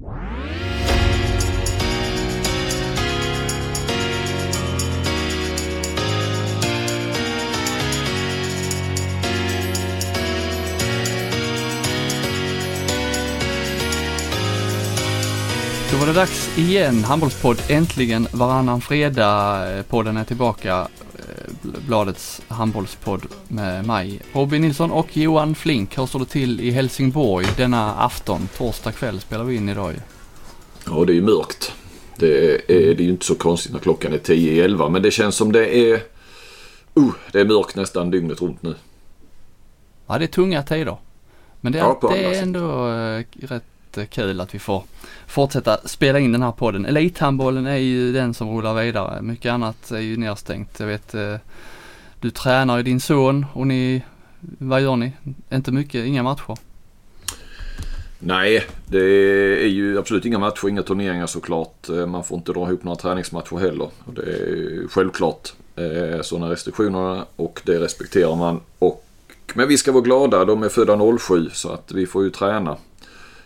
Då var det dags igen. Handbollspodd äntligen varannan fredag. Eh, podden är tillbaka. Bladets handbollspodd med mig, Robin Nilsson och Johan Flink. Hur står det till i Helsingborg denna afton? Torsdag kväll spelar vi in idag ju. Ja, det är ju mörkt. Det är, det är ju inte så konstigt när klockan är 10 i 11 men det känns som det är... Uh, det är mörkt nästan dygnet runt nu. Ja, det är tunga tider. Men det, Ja, på det är ändå eh, rätt kul att vi får fortsätta spela in den här podden. Elithandbollen är ju den som rullar vidare. Mycket annat är ju nedstängt. Jag vet, eh, du tränar ju din son och ni, vad gör ni? Inte mycket, inga matcher. Nej, det är ju absolut inga matcher, inga turneringar såklart. Eh, man får inte dra ihop några träningsmatcher heller. Det är självklart eh, sådana restriktioner och det respekterar man. Och, men vi ska vara glada, de är födda 07 så att vi får ju träna.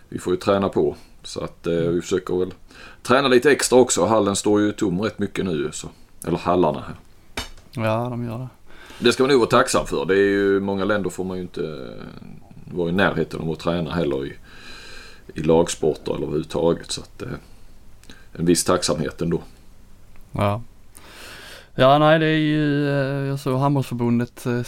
Vi får ju träna på. Så att eh, vi försöker väl träna lite extra också. Hallen står ju tom rätt mycket nu. Så. Eller hallarna här. Ja, de gör det. Det ska man nog vara tacksam för. Det är ju många länder får man ju inte eh, vara i närheten av att träna heller i, i lagsporter eller överhuvudtaget. Så att, eh, en viss tacksamhet ändå. Ja. Ja, nej det är ju, eh, jag såg handbollsförbundet eh,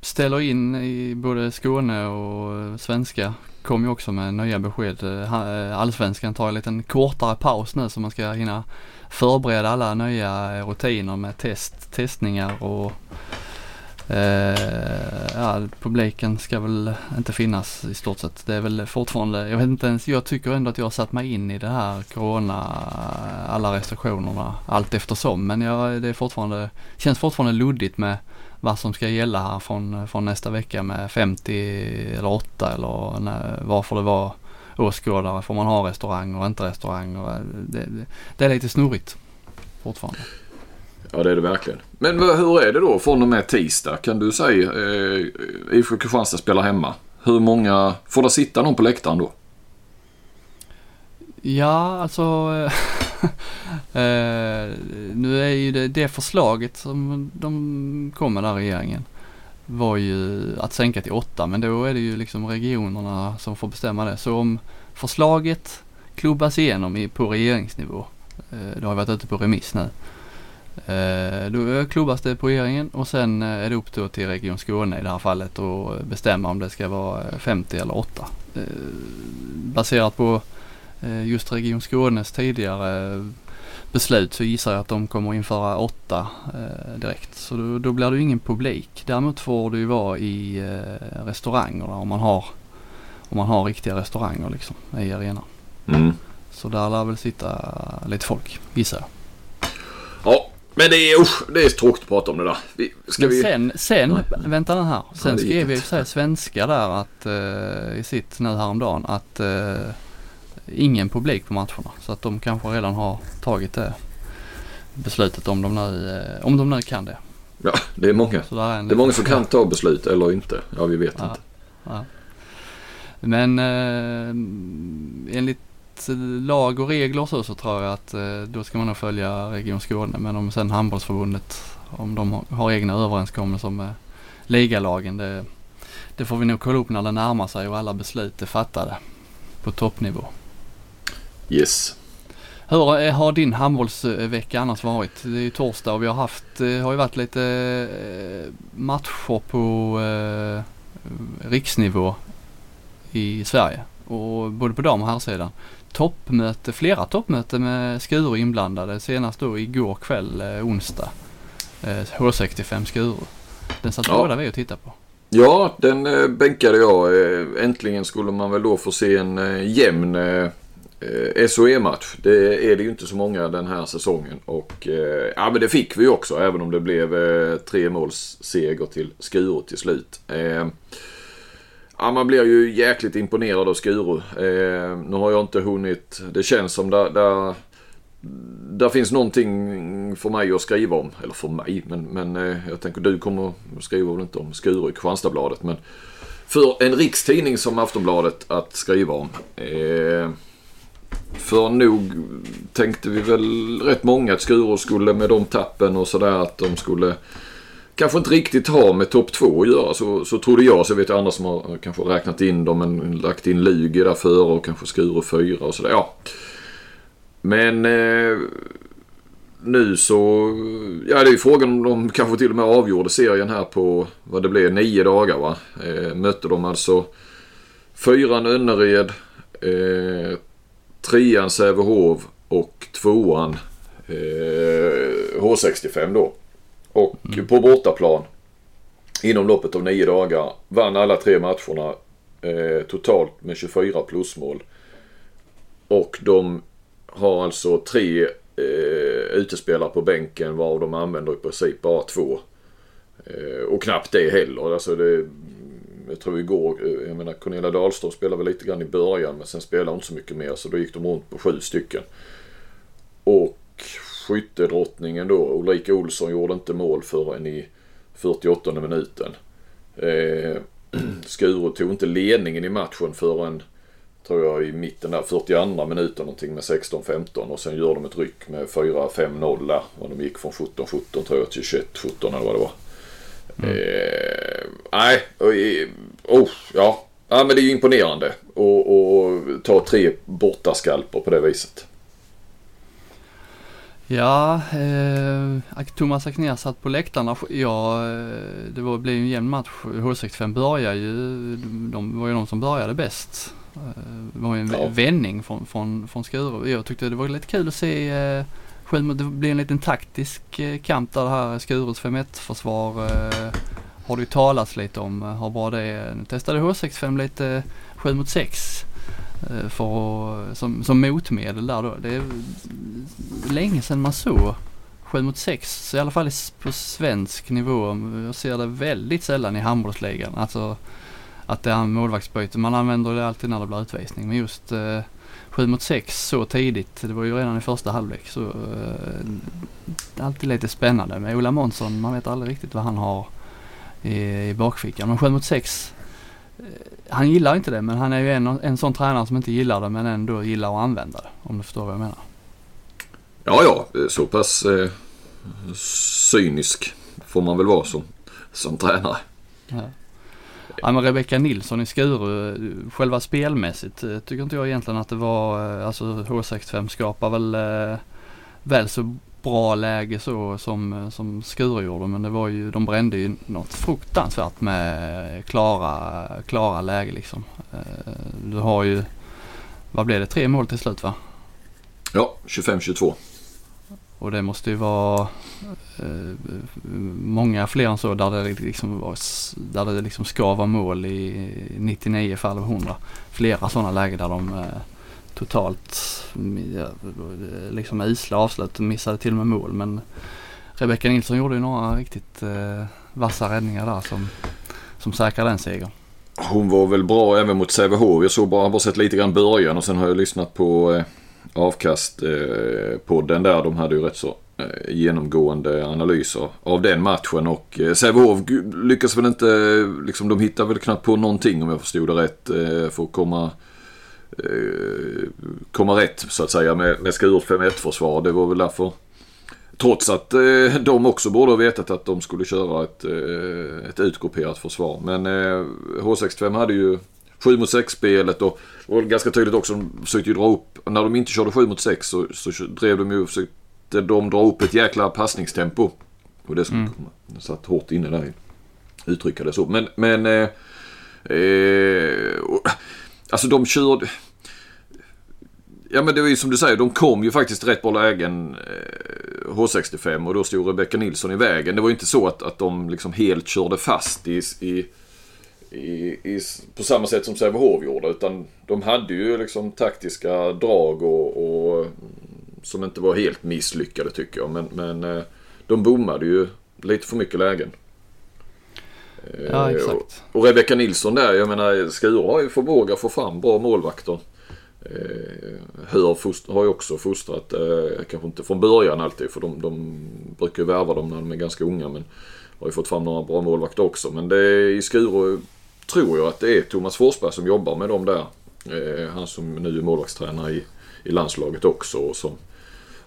ställer in i både Skåne och svenska. Kom ju också med nya besked. Eh, eh, Allsvenskan tar en liten kortare paus nu så man ska hinna förbereda alla nya eh, rutiner med test, testningar och eh, ja, publiken ska väl inte finnas i stort sett. Det är väl fortfarande, jag vet inte ens, jag tycker ändå att jag har satt mig in i det här corona, alla restriktionerna allt eftersom. Men jag, det är fortfarande, känns fortfarande luddigt med vad som ska gälla här från, från nästa vecka med 50 eller 8 eller när, varför det var åskådare. Får man ha restaurang och inte restaurang? Och det, det, det är lite snurrigt fortfarande. Ja det är det verkligen. Men hur är det då från och med tisdag? Kan du säga eh, IFK Kristianstad spelar hemma. Hur många, får det sitta någon på läktaren då? Ja, alltså eh, nu är ju det, det förslaget som de kom med där regeringen var ju att sänka till åtta men då är det ju liksom regionerna som får bestämma det. Så om förslaget klubbas igenom i, på regeringsnivå, eh, det har varit ute på remiss nu, eh, då klubbas det på regeringen och sen eh, är det upp då till Region Skåne i det här fallet att bestämma om det ska vara 50 eller 8. Eh, baserat på just Region Skånes tidigare beslut så gissar jag att de kommer införa åtta eh, direkt. Så då, då blir det ju ingen publik. Däremot får det ju vara i eh, restaurangerna om man har om man har riktiga restauranger liksom i arenan. Mm. Så där lär väl sitta lite folk gissar jag. Ja, men det är, usch, det är tråkigt att prata om det där. Vi, ska vi... sen, sen vänta den här. Sen skrev ju här svenska där att eh, i sitt nu häromdagen att eh, ingen publik på matcherna. Så att de kanske redan har tagit det beslutet om de nu, eh, om de nu kan det. Ja, det är många. Där är, Det är många som kan ta beslut eller inte. Ja, vi vet Ja. inte. Ja. Men eh, enligt lag och regler så, så tror jag att eh, då ska man nog följa Region Skåne. Men om sen handbollsförbundet, om de har, har egna överenskommelser med ligalagen, det, det får vi nog kolla upp när det närmar sig och alla beslut är fattade på toppnivå. Yes. Hur eh, har din handbollsvecka annars varit? Det är ju torsdag och vi har haft, det har ju varit lite eh, matcher på eh, riksnivå i Sverige. Och både på dam och herrsidan. Toppmöte, flera toppmöten med Skuru inblandade. Senast då igår kväll, eh, onsdag. Eh, H65 Skuru. Den satt Ja. båda vi och tittade på. Ja, den eh, bänkade jag. Eh, äntligen skulle man väl då få se en eh, jämn Eh, SOE-match, Det är det ju inte så många den här säsongen. Och eh, ja, men det fick vi ju också även om det blev eh, tre måls seger till Skuru till slut. Eh, ja, man blir ju jäkligt imponerad av Skuru. Eh, nu har jag inte hunnit. Det känns som där, där där finns någonting för mig att skriva om. Eller för mig, men, men eh, jag tänker du kommer skriva väl inte om Skuru i Kristianstadsbladet. Men för en rikstidning som Aftonbladet att skriva om. Eh, för nog tänkte vi väl rätt många att Skuru skulle med de tappen och sådär att de skulle kanske inte riktigt ha med topp två att göra. Så, så trodde jag. Så vet jag andra som har kanske räknat in dem men lagt in Lugi där före och kanske Skuru fyra och sådär. Ja. Men eh, nu så, ja det är ju frågan om de kanske till och med avgjorde serien här på vad det blev, nio dagar va. Eh, mötte de alltså fyran Önnered, eh, trean Sävehof och tvåan eh, H65 då. Och mm. på bortaplan inom loppet av nio dagar vann alla tre matcherna eh, totalt med 24 plusmål. Och de har alltså tre eh, utespelare på bänken varav de använder i princip bara två. Eh, och knappt det heller. Alltså det, jag tror igår, eh, jag menar Cornelia Dahlström spelade väl lite grann i början men sen spelade hon inte så mycket mer så då gick de runt på sju stycken. Och skyttedrottningen då, Ulrika Olsson gjorde inte mål förrän i 48 minuten. Eh, Skuru tog inte ledningen i matchen förrän tror jag i mitten där 42 minuter någonting med 16-15 och sen gör de ett ryck med 4-5-0 där. Och de gick från 17-17 tror jag till 21-17 eller vad det var. Mm. Eh, nej, oh, ja. ja. men det är ju imponerande att ta tre bortaskalper på det viset. Ja, eh, Thomas Akner satt på läktarna. Ja, eh, det var, blev en jämn match. H65 började ju, de var ju de som började bäst. Eh, det var ju en ja. vändning från, från, från Skuru. Jag tyckte det var lite kul att se eh, det blir en liten taktisk eh, kamp där det här Skurus 5-1 försvar eh, har det ju talats lite om eh, Har bra det. Eh, nu testade H65 lite 7 mot 6 eh, för, som, som motmedel där då. Det är länge sedan man såg 7 mot 6, i alla fall på svensk nivå. Jag ser det väldigt sällan i handbollsligan. Alltså att det är målvaktsbyte. Man använder det alltid när det blir utvisning. Men just eh, 7 mot 6 så tidigt, det var ju redan i första halvlek. Så eh, alltid lite spännande med Ola Månsson. Man vet aldrig riktigt vad han har i, i bakfickan. Men 7 mot 6, eh, han gillar inte det men han är ju en, en sån tränare som inte gillar det men ändå gillar att använda det. Om du förstår vad jag menar. Ja, ja, så pass eh, cynisk får man väl vara som, som tränare. Ja. Ja men Rebecka Nilsson i Skuru, själva spelmässigt eh, tycker inte jag egentligen att det var, eh, alltså H65 skapar väl eh, väl så bra läge så som, som Skuru gjorde men det var ju, de brände ju något fruktansvärt med klara, klara läge liksom. Du har ju, vad blev det, tre mål till slut va? Ja, 25-22. Och det måste ju vara eh, många fler än så där det liksom, var, där det liksom ska vara mål i 99 fall av 100. Flera sådana lägen där de eh, totalt eh, liksom isla avslut missade till och med mål. Men Rebecka Nilsson gjorde ju några riktigt eh, vassa räddningar där som, som säkrade den segern. Hon var väl bra även mot Sävehof. Jag såg bara, bara sett lite grann början och sen har jag lyssnat på eh avkastpodden eh, där. De hade ju rätt så eh, genomgående analyser av den matchen och eh, Sävehof lyckas väl inte, liksom de hittar väl knappt på någonting om jag förstod det rätt för att komma komma rätt så att säga med, med Skur 5-1 försvar. Det var väl därför Trots att de också borde ha vetat att de skulle köra ett, ett utgrupperat försvar. Men H65 hade ju 7 mot 6 spelet och var ganska tydligt också. De försökte ju dra upp, när de inte körde 7 mot 6 så, så drev de ju, försökte de dra upp ett jäkla passningstempo. Och det som mm. satt hårt inne där. Uttrycka det så. Men, men eh, eh, alltså de körde Ja men det var ju som du säger, de kom ju faktiskt rätt bra lägen eh, H65 och då stod Rebecka Nilsson i vägen. Det var ju inte så att, att de liksom helt körde fast i, i i, i, på samma sätt som Sävehof gjorde. Utan de hade ju liksom taktiska drag och, och som inte var helt misslyckade tycker jag. Men, men eh, de bommade ju lite för mycket lägen. Ja, eh, exakt. Och, och Rebecka Nilsson där, jag menar Skuru har ju förmåga att få fram bra målvakter. Eh, Hör har ju också fostrat, kanske inte från början alltid för de, de brukar ju värva dem när de är ganska unga men har ju fått fram några bra målvakter också. Men det är, i Skuru tror jag att det är Thomas Forsberg som jobbar med dem där. Eh, han som nu är målvaktstränare i, i landslaget också och som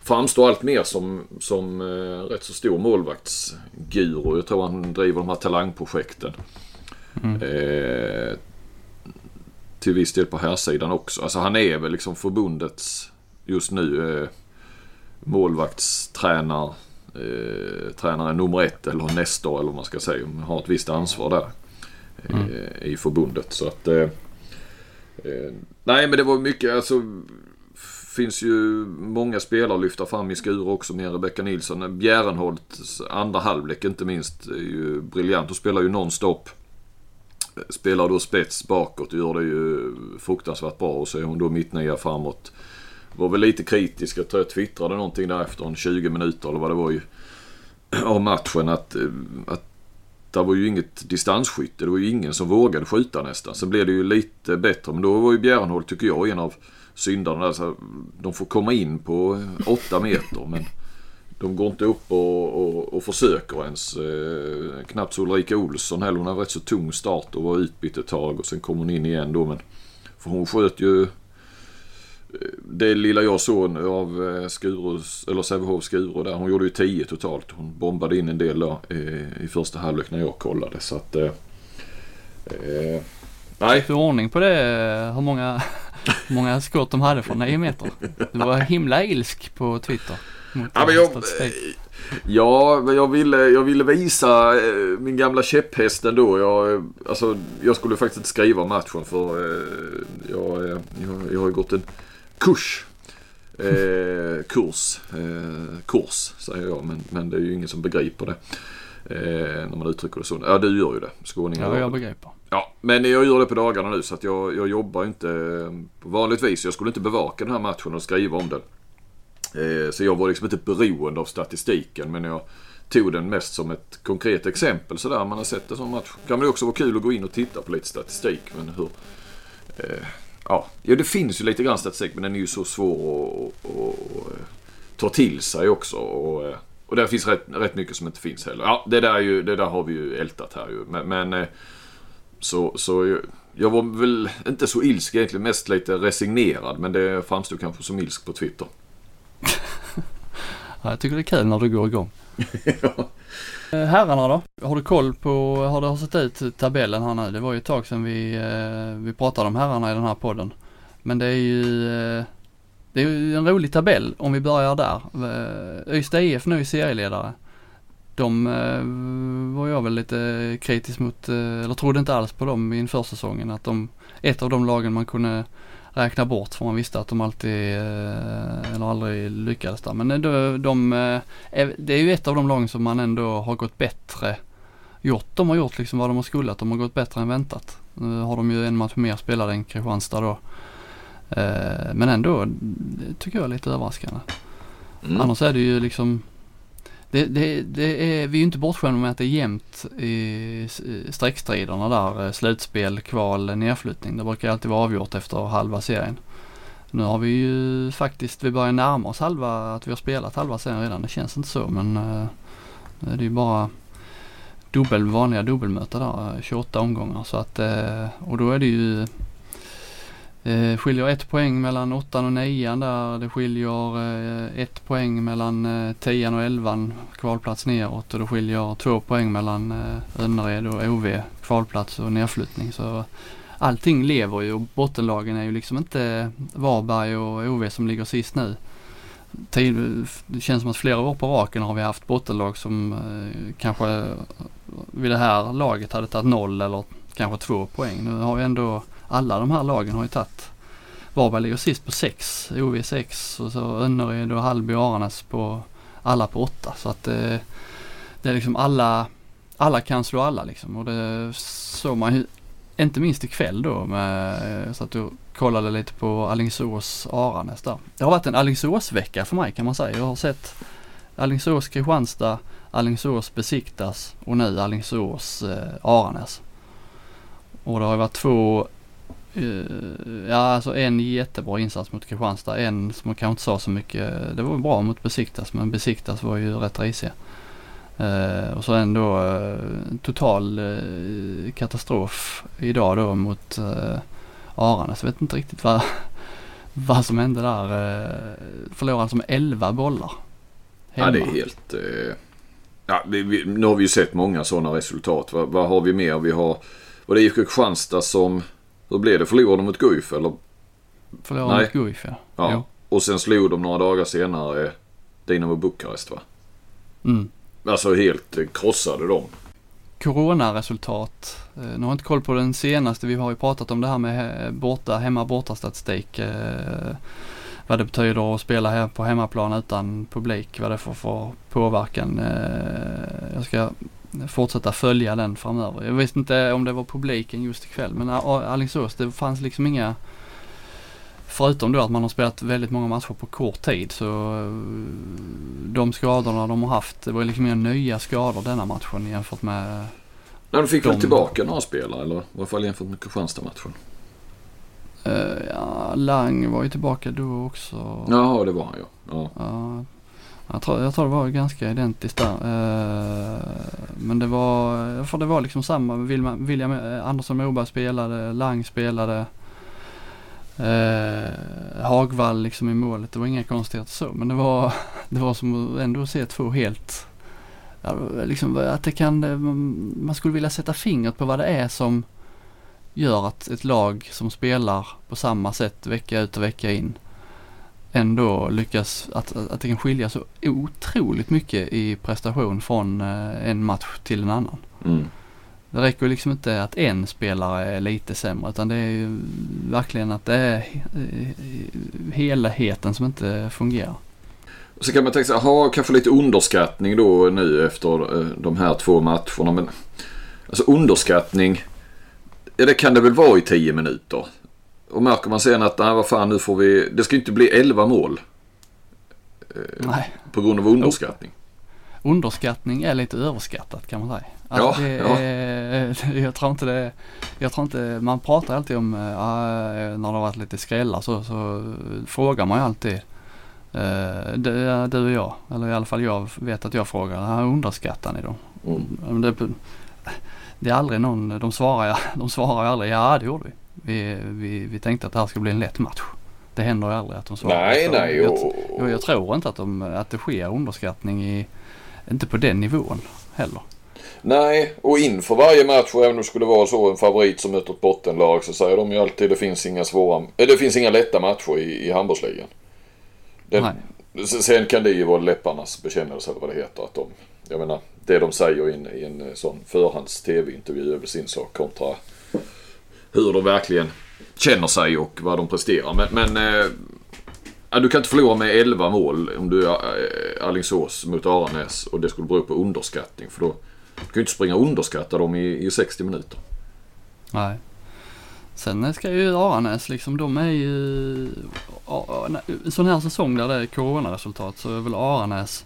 framstår allt mer som, som eh, rätt så stor målvaktsguru. Jag tror han driver de här talangprojekten. Mm. Eh, till viss del på här sidan också. Alltså han är väl liksom förbundets just nu eh, målvaktstränare eh, tränare nummer ett eller nästa eller vad man ska säga. Har ett visst ansvar där mm. i förbundet. Så att, eh, eh, nej men det var mycket, alltså finns ju många spelare att lyfta fram i Skuru också med Rebecka Nilsson. Bjärenholts andra halvlek inte minst är ju briljant. Hon spelar ju nonstop. Spelar då spets bakåt gör det ju fruktansvärt bra. Och så är hon då mittnia framåt. Var väl lite kritisk. Jag tror jag twittrade någonting där efter en 20 minuter eller vad det var ju. Av matchen att, att det var ju inget distansskytte. Det var ju ingen som vågade skjuta nästan. Sen blev det ju lite bättre. Men då var ju Bjärenholt tycker jag en av syndarna. Alltså, de får komma in på 8 meter men de går inte upp och, och, och försöker ens. Eh, knappt så Ulrika Olsson heller. Hon har rätt så tung start och var utbytt ett tag och sen kom hon in igen då. Men, för hon sköt ju det lilla jag såg av eh, Skurus, eller Sävehof Skuru där. Hon gjorde ju 10 totalt. Hon bombade in en del då, eh, i första halvlek när jag kollade. Så att, eh, eh, nej. Fick du ordning på det? Hur många hur många skott de hade från 9 meter. Du var himla ilsk på Twitter. Ja, men jag, ja, jag ville, jag ville visa min gamla käpphäst ändå. Jag, alltså, jag skulle faktiskt inte skriva matchen för jag, jag, jag har gått en kurs. Eh, kurs. Eh, kurs säger jag men, men det är ju ingen som begriper det. Eh, när man uttrycker det så. Ja du gör ju det. Skåningar. Ja jag begriper. Ja, men jag gör det på dagarna nu så att jag, jag jobbar inte på vanligt vis. Jag skulle inte bevaka den här matchen och skriva om den. Eh, så jag var liksom inte beroende av statistiken men jag tog den mest som ett konkret exempel sådär. Man har sett det som match. Kan det också vara kul att gå in och titta på lite statistik. Men hur... Eh, ja. ja, det finns ju lite grann statistik men den är ju så svår att, att, att eh, ta till sig också. Och, eh, och där finns rätt, rätt mycket som inte finns heller. Ja, det där, är ju, det där har vi ju ältat här ju. Men, men eh, så, så jag var väl inte så ilsk egentligen, mest lite resignerad. Men det framstod kanske som ilsk på Twitter. ja, jag tycker det är kul när du går igång. ja. Eh, herrarna då? Har du koll på hur det har sett ut tabellen här nu? Det var ju ett tag sedan vi, eh, vi pratade om herrarna i den här podden. Men det är ju eh, det är en rolig tabell om vi börjar där. Ystad IF nu är serieledare de var jag väl lite kritisk mot, eller trodde inte alls på dem inför säsongen. Att de, ett av de lagen man kunde räkna bort för man visste att de alltid, eh, eller aldrig lyckades där. Men de, de, det är ju ett av de lagen som man ändå har gått bättre gjort. De har gjort liksom vad de har skullat. De har gått bättre än väntat. Nu har de ju en match mer spelade än Kristianstad då. Men ändå, tycker jag är lite överraskande. Mm. Annars är det ju liksom det, det, det är, vi är ju inte bortskämda med att det är jämnt i streckstriderna där. Eh, slutspel, kval, nedflyttning. Det brukar alltid vara avgjort efter halva serien. Nu har vi ju faktiskt, vi börjar närma oss halva, att vi har spelat halva serien redan. Det känns inte så men eh, det är ju bara dubbel, vanliga dubbelmöten där, eh, 28 omgångar. Så att, och då är det ju det skiljer ett poäng mellan åttan och nian där. Det skiljer eh, ett poäng mellan eh, tian och elvan kvalplats neråt och det skiljer två poäng mellan eh, Önnered och OV kvalplats och nedflyttning. Så allting lever ju och bottenlagen är ju liksom inte Varberg och OV som ligger sist nu. Det känns som att flera år på raken har vi haft bottenlag som eh, kanske vid det här laget hade tagit noll eller kanske två poäng. Nu har vi ändå alla de här lagen har ju tagit Varberg ligger sist på 6, OV 6 och så Önnered och Hallby och Aranäs på alla på 8. Så att det, eh, det är liksom alla, alla kan slå alla liksom och det såg man ju inte minst ikväll då med, eh, så att du kollade lite på Alingsås Aranäs där. Det har varit en Alingsås-vecka för mig kan man säga. Jag har sett Alingsås Kristianstad, Alingsås Besiktas och nu Alingsås eh, Aranäs. Och det har varit två ja, alltså en jättebra insats mot Kristianstad. En som kanske inte sa så mycket. Det var bra mot Besiktas men Besiktas var ju rätt risiga. Uh, och så ändå uh, total uh, katastrof idag då mot Aranäs. Jag vet inte riktigt vad, vad som hände där. Eh, förlorade alltså med 11 bollar. Hemma. Ja det är helt... Eh, ja, vi, vi, nu har vi ju sett många sådana resultat. Vad, vad har vi mer? Vi har... Var det IFK Kristianstad som... Hur blev det? Förlorade de mot Guif eller? Förlorade mot Guif ja. ja. Jo. Och sen slog de några dagar senare Dinamo Bukarest va? Mm. Alltså helt krossade dem. Coronaresultat. Eh, nu har jag inte koll på den senaste. Vi har ju pratat om det här med borta, hemma borta statistik. Eh, vad det betyder att spela här på hemmaplan utan publik. Vad det får för påverkan. Eh, jag ska fortsätta följa den framöver. Jag vet inte om det var publiken just ikväll men Alingsås det fanns liksom inga Förutom då att man har spelat väldigt många matcher på kort tid så de skadorna de har haft, det var liksom inga nya skador denna matchen jämfört med Nej, de fick de... väl tillbaka några spelare eller i alla fall jämfört med Kristianstad-matchen? Uh, ja, Lang var ju tillbaka då också. Jaha, det var han ja. ja. Uh, jag, tror, jag tror det var ganska identiskt där. Uh, men det var, för det var liksom samma. William, William eh, Andersson Moberg spelade, Lang spelade. Eh, Hagvall liksom i målet. Det var inga konstigheter så. Men det var, det var som ändå att se två helt, ja, liksom att det kan, eh, man skulle vilja sätta fingret på vad det är som gör att ett lag som spelar på samma sätt vecka ut och vecka in ändå lyckas, att, att det kan skilja så otroligt mycket i prestation från eh, en match till en annan. Mm. Det räcker liksom inte att en spelare är lite sämre utan det är ju verkligen att det är helheten som inte fungerar. Så kan man tänka sig, ha kanske lite underskattning då nu efter eh, de här två matcherna. Men alltså underskattning, ja det kan det väl vara i tio minuter. Och märker man sen att, nej vad fan nu får vi, det ska inte bli elva mål. Eh, nej. På grund av underskattning. Underskattning är lite överskattat kan man säga. Alltså ja, ja. Jag tror inte det, jag tror inte, man pratar alltid om, äh, när det har varit lite skrällar så, så frågar man ju alltid. Äh, det, du och jag, eller i alla fall jag vet att jag frågar, underskattar ni dem? Mm. Det, det är aldrig någon, de svarar, de svarar aldrig, ja det gjorde vi. Vi, vi. vi tänkte att det här skulle bli en lätt match. Det händer ju aldrig att de svarar. Nej, nej. Jag, jag, jag, tror inte att, de, att det sker underskattning i, inte på den nivån heller. Nej, och inför varje match, och även om det skulle vara så en favorit som möter ett bottenlag så säger de ju alltid det finns inga svåra, äh, det finns inga lätta matcher i, i handbollsligan. sen kan det ju vara läpparnas bekännelse eller vad det heter. Att de, jag menar, det de säger i en, i en sån förhands tv-intervju över sin sak kontra hur de verkligen känner sig och vad de presterar. Men, men eh, du kan inte förlora med 11 mål om du är eh, Alingsås mot Aranäs och det skulle bero på underskattning. För då, du kan ju inte springa och underskatta dem i, i 60 minuter. Nej. Sen ska ju Aranäs liksom, de är ju... En sån här säsong där det är coronaresultat så är väl Aranäs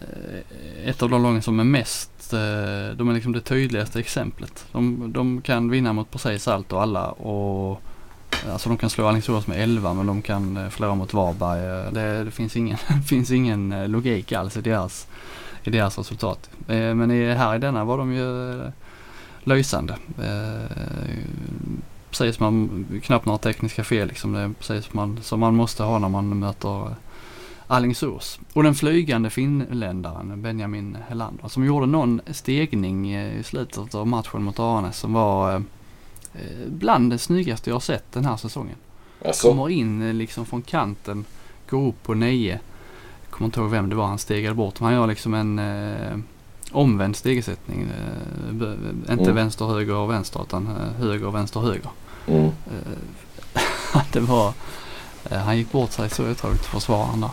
eh, ett av de lagen som är mest, eh, de är liksom det tydligaste exemplet. De, de kan vinna mot precis allt och alla och Alltså de kan slå Alingsås med 11 men de kan eh, förlora mot Varberg. Eh, det, det finns, ingen, finns ingen eh, logik alls i deras i deras resultat. Men i, här i denna var de ju lysande. Precis som man, knappt några tekniska fel liksom. Det är precis som man, som man måste ha när man möter Alingsås. Och den flygande finländaren Benjamin Helander som gjorde någon stegning i slutet av matchen mot Aranäs som var bland det snyggaste jag har sett den här säsongen. Alltså. Kommer in liksom från kanten, går upp på nio kommer inte ihåg vem det var han stegade bort. Men han gör liksom en eh, omvänd stegersättning. Eh, inte mm. vänster, höger, vänster utan eh, höger, vänster, höger. Mm. Eh, det var, eh, han gick bort sig så otroligt försvararen där.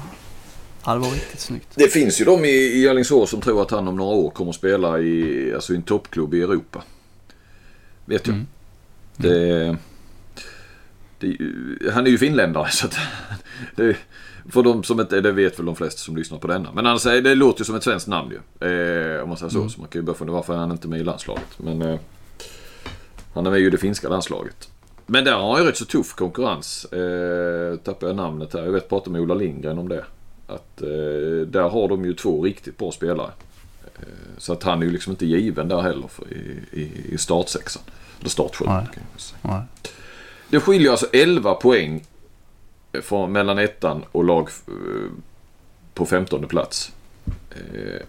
Ja, det var riktigt snyggt. Det finns ju de i, i Alingsås som tror att han om några år kommer att spela i, alltså i en toppklubb i Europa. Vet jag. Mm. Det, det, han är ju finländare så att det, för de som inte, det vet väl de flesta som lyssnar på denna. Men annars, det låter ju som ett svenskt namn ju. Eh, om man säger så. Mm. Så man kan ju börja fundera varför är han inte med i landslaget. Men eh, han är med ju i det finska landslaget. Men där har han ju rätt så tuff konkurrens. Eh, tappar jag namnet här. Jag vet prata med Ola Lindgren om det. Att eh, där har de ju två riktigt bra spelare. Eh, så att han är ju liksom inte given där heller i, i, i startsexan. Eller startsjuan kan jag säga. det skiljer alltså 11 poäng från, mellan ettan och lag eh, på 15 plats.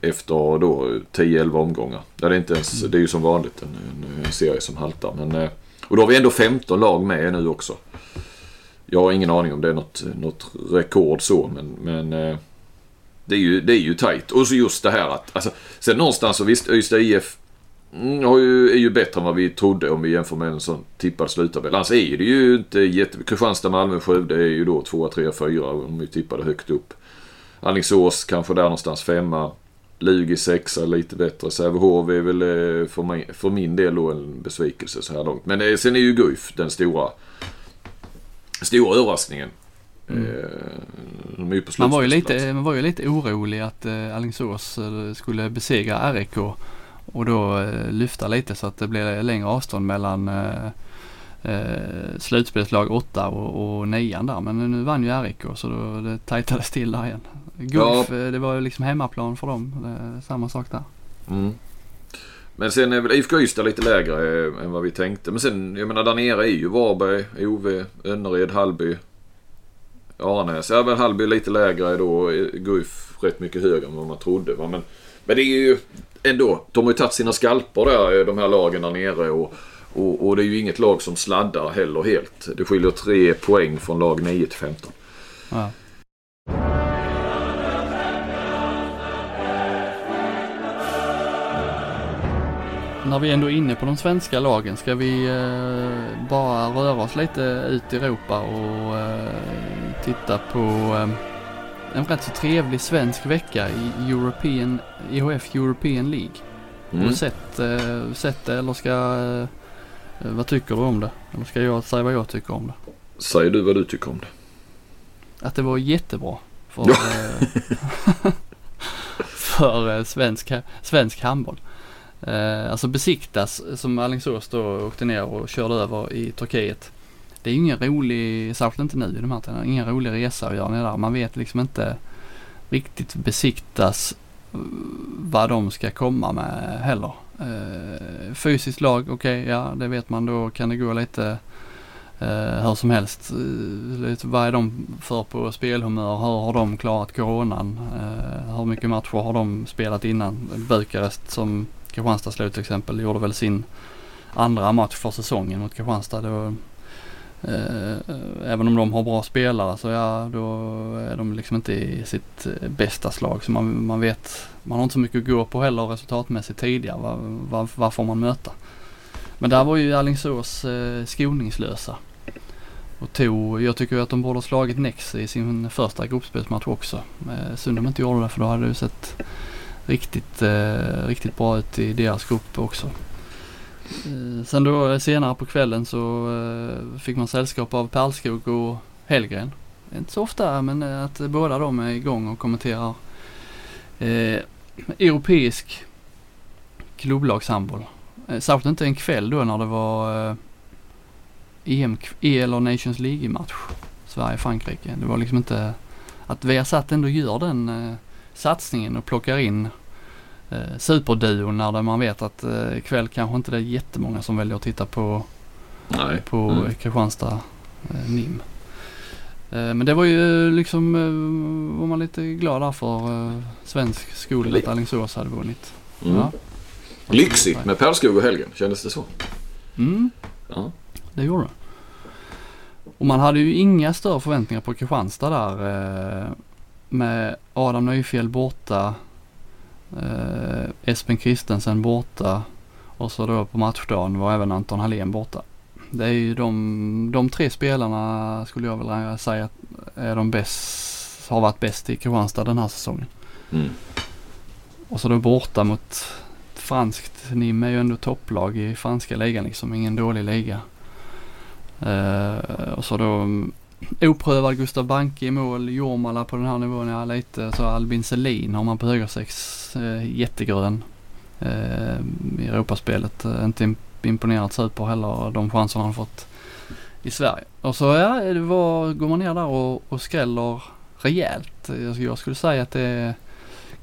Efter då 10-11 omgångar. Det är, inte ens, det är ju som vanligt en, en serie som haltar. Men, och då har vi ändå 15 lag med nu också. Jag har ingen aning om det är något, något rekord så men, men eh, det är ju, det är ju tajt. Och så just det här att, alltså, sen någonstans så visst Ystad IF mm, är ju bättre än vad vi trodde om vi jämför med en sån tippad sluttabell. Annars är det ju inte jätte... Kristianstad, Malmö, Skövde är ju då 2, 3, 4 om vi tippade högt upp. Alingsås kanske där någonstans femma. Lugi sexa, lite bättre. Sävehof är väl eh, för, för min del då en besvikelse så här långt. Men eh, sen är ju Guif den stora, stora överraskningen. Mm. Eh, man, var ju lite, man var ju lite orolig att eh, Alingsås skulle besegra RIK och då eh, lyfta lite så att det blir längre avstånd mellan eh, eh, slutspelslag 8 och, och 9 där. Men nu vann ju RIK så då det tajtades till där igen. Gulf, ja. Eh, det var ju liksom hemmaplan för dem. Samma sak där. Mm. Men sen är väl IFK Ystad lite lägre eh, än vad vi tänkte. Men sen, jag menar där nere är ju Varberg, Ove, Önnered, Hallby, Arnäs. Ja men Hallby lite lägre då. Guif rätt mycket högre än vad man trodde. Va? Men, men det är ju ändå. De har ju tagit sina skalper där, eh, de här lagen där nere. Och, och, och, det är ju inget lag som sladdar heller helt. Det skiljer tre poäng från lag 9 till 15. Ja. När vi ändå är inne på de svenska lagen ska vi eh, bara röra oss lite ut i Europa och eh, titta på eh, en rätt så trevlig svensk vecka i European, IHF European League. Mm. Har du sett, eh, sett det eller ska, vad tycker du om det? Eller ska jag säga vad jag tycker om det? Säg du vad du tycker om det. Att det var jättebra. För, ja. För svensk, svensk handboll. Eh, alltså besiktas som Alingsås då åkte ner och körde över i Turkiet. Det är ingen rolig, särskilt inte nu i de här tiderna, ingen rolig resa att göra ner där. Man vet liksom inte riktigt besiktas eh, vad de ska komma med heller. Eh, fysiskt lag, okej, okay, ja det vet man. Då kan det gå lite eh, hur som helst. Eh, vad är de för på spelhumör? Hur har de klarat coronan? Eh, hur mycket matcher har de spelat innan? Bukarest som Kristianstad slog till exempel gjorde väl sin andra match för säsongen mot Kristianstad. Då, eh, även om de har bra spelare så ja, då är de liksom inte i sitt eh, bästa slag. Så man, man vet, man har inte så mycket att gå på heller resultatmässigt tidigare. Vad, vad, vad får man möta? Men där var ju Alingsås eh, skoningslösa. Och tog, jag tycker att de borde ha slagit Nex i sin första gruppspelsmatch också. Eh, synd de inte gjorde det för då hade det sett riktigt, eh, riktigt bra ut i deras grupp också. Eh, sen då eh, senare på kvällen så eh, fick man sällskap av Perlskog och Hellgren. Inte så ofta men eh, att båda de är igång och kommenterar eh, europeisk klubblagshandboll. Eh, särskilt inte en kväll då när det var eh, EM, eller Nations League-match. Sverige-Frankrike. Det var liksom inte att Viasat ändå gör den eh, satsningen och plockar in eh, superduon när man vet att eh, ikväll kanske inte det är jättemånga som väljer att titta på, Nej. på mm. Kristianstad eh, NIM. Eh, men det var ju liksom, eh, var man lite glad där för eh, svensk skola att Alingsås hade vunnit. Mm. Ja. Lyxigt med Perskog och Helgen, kändes det så? Mm, ja. det gjorde det. Och man hade ju inga större förväntningar på Kristianstad där. Med Adam Nyfjäll borta, eh, Espen Kristensen borta och så då på matchdagen var även Anton Hallén borta. Det är ju de, de tre spelarna skulle jag vilja säga är de bäst, har varit bäst i Kristianstad den här säsongen. Mm. Och så då borta mot franskt, NIM är ju ändå topplag i franska ligan liksom, ingen dålig liga. Uh, och så då oprövad Gustav Banke i mål, Jormala på den här nivån, ja lite så Albin Selin har man på högersex, eh, jättegrön eh, i Europaspelet. Eh, inte imponerat super heller de chanserna han fått i Sverige. Och så ja, det var, går man ner där och, och skräller rejält. Jag, jag skulle säga att det är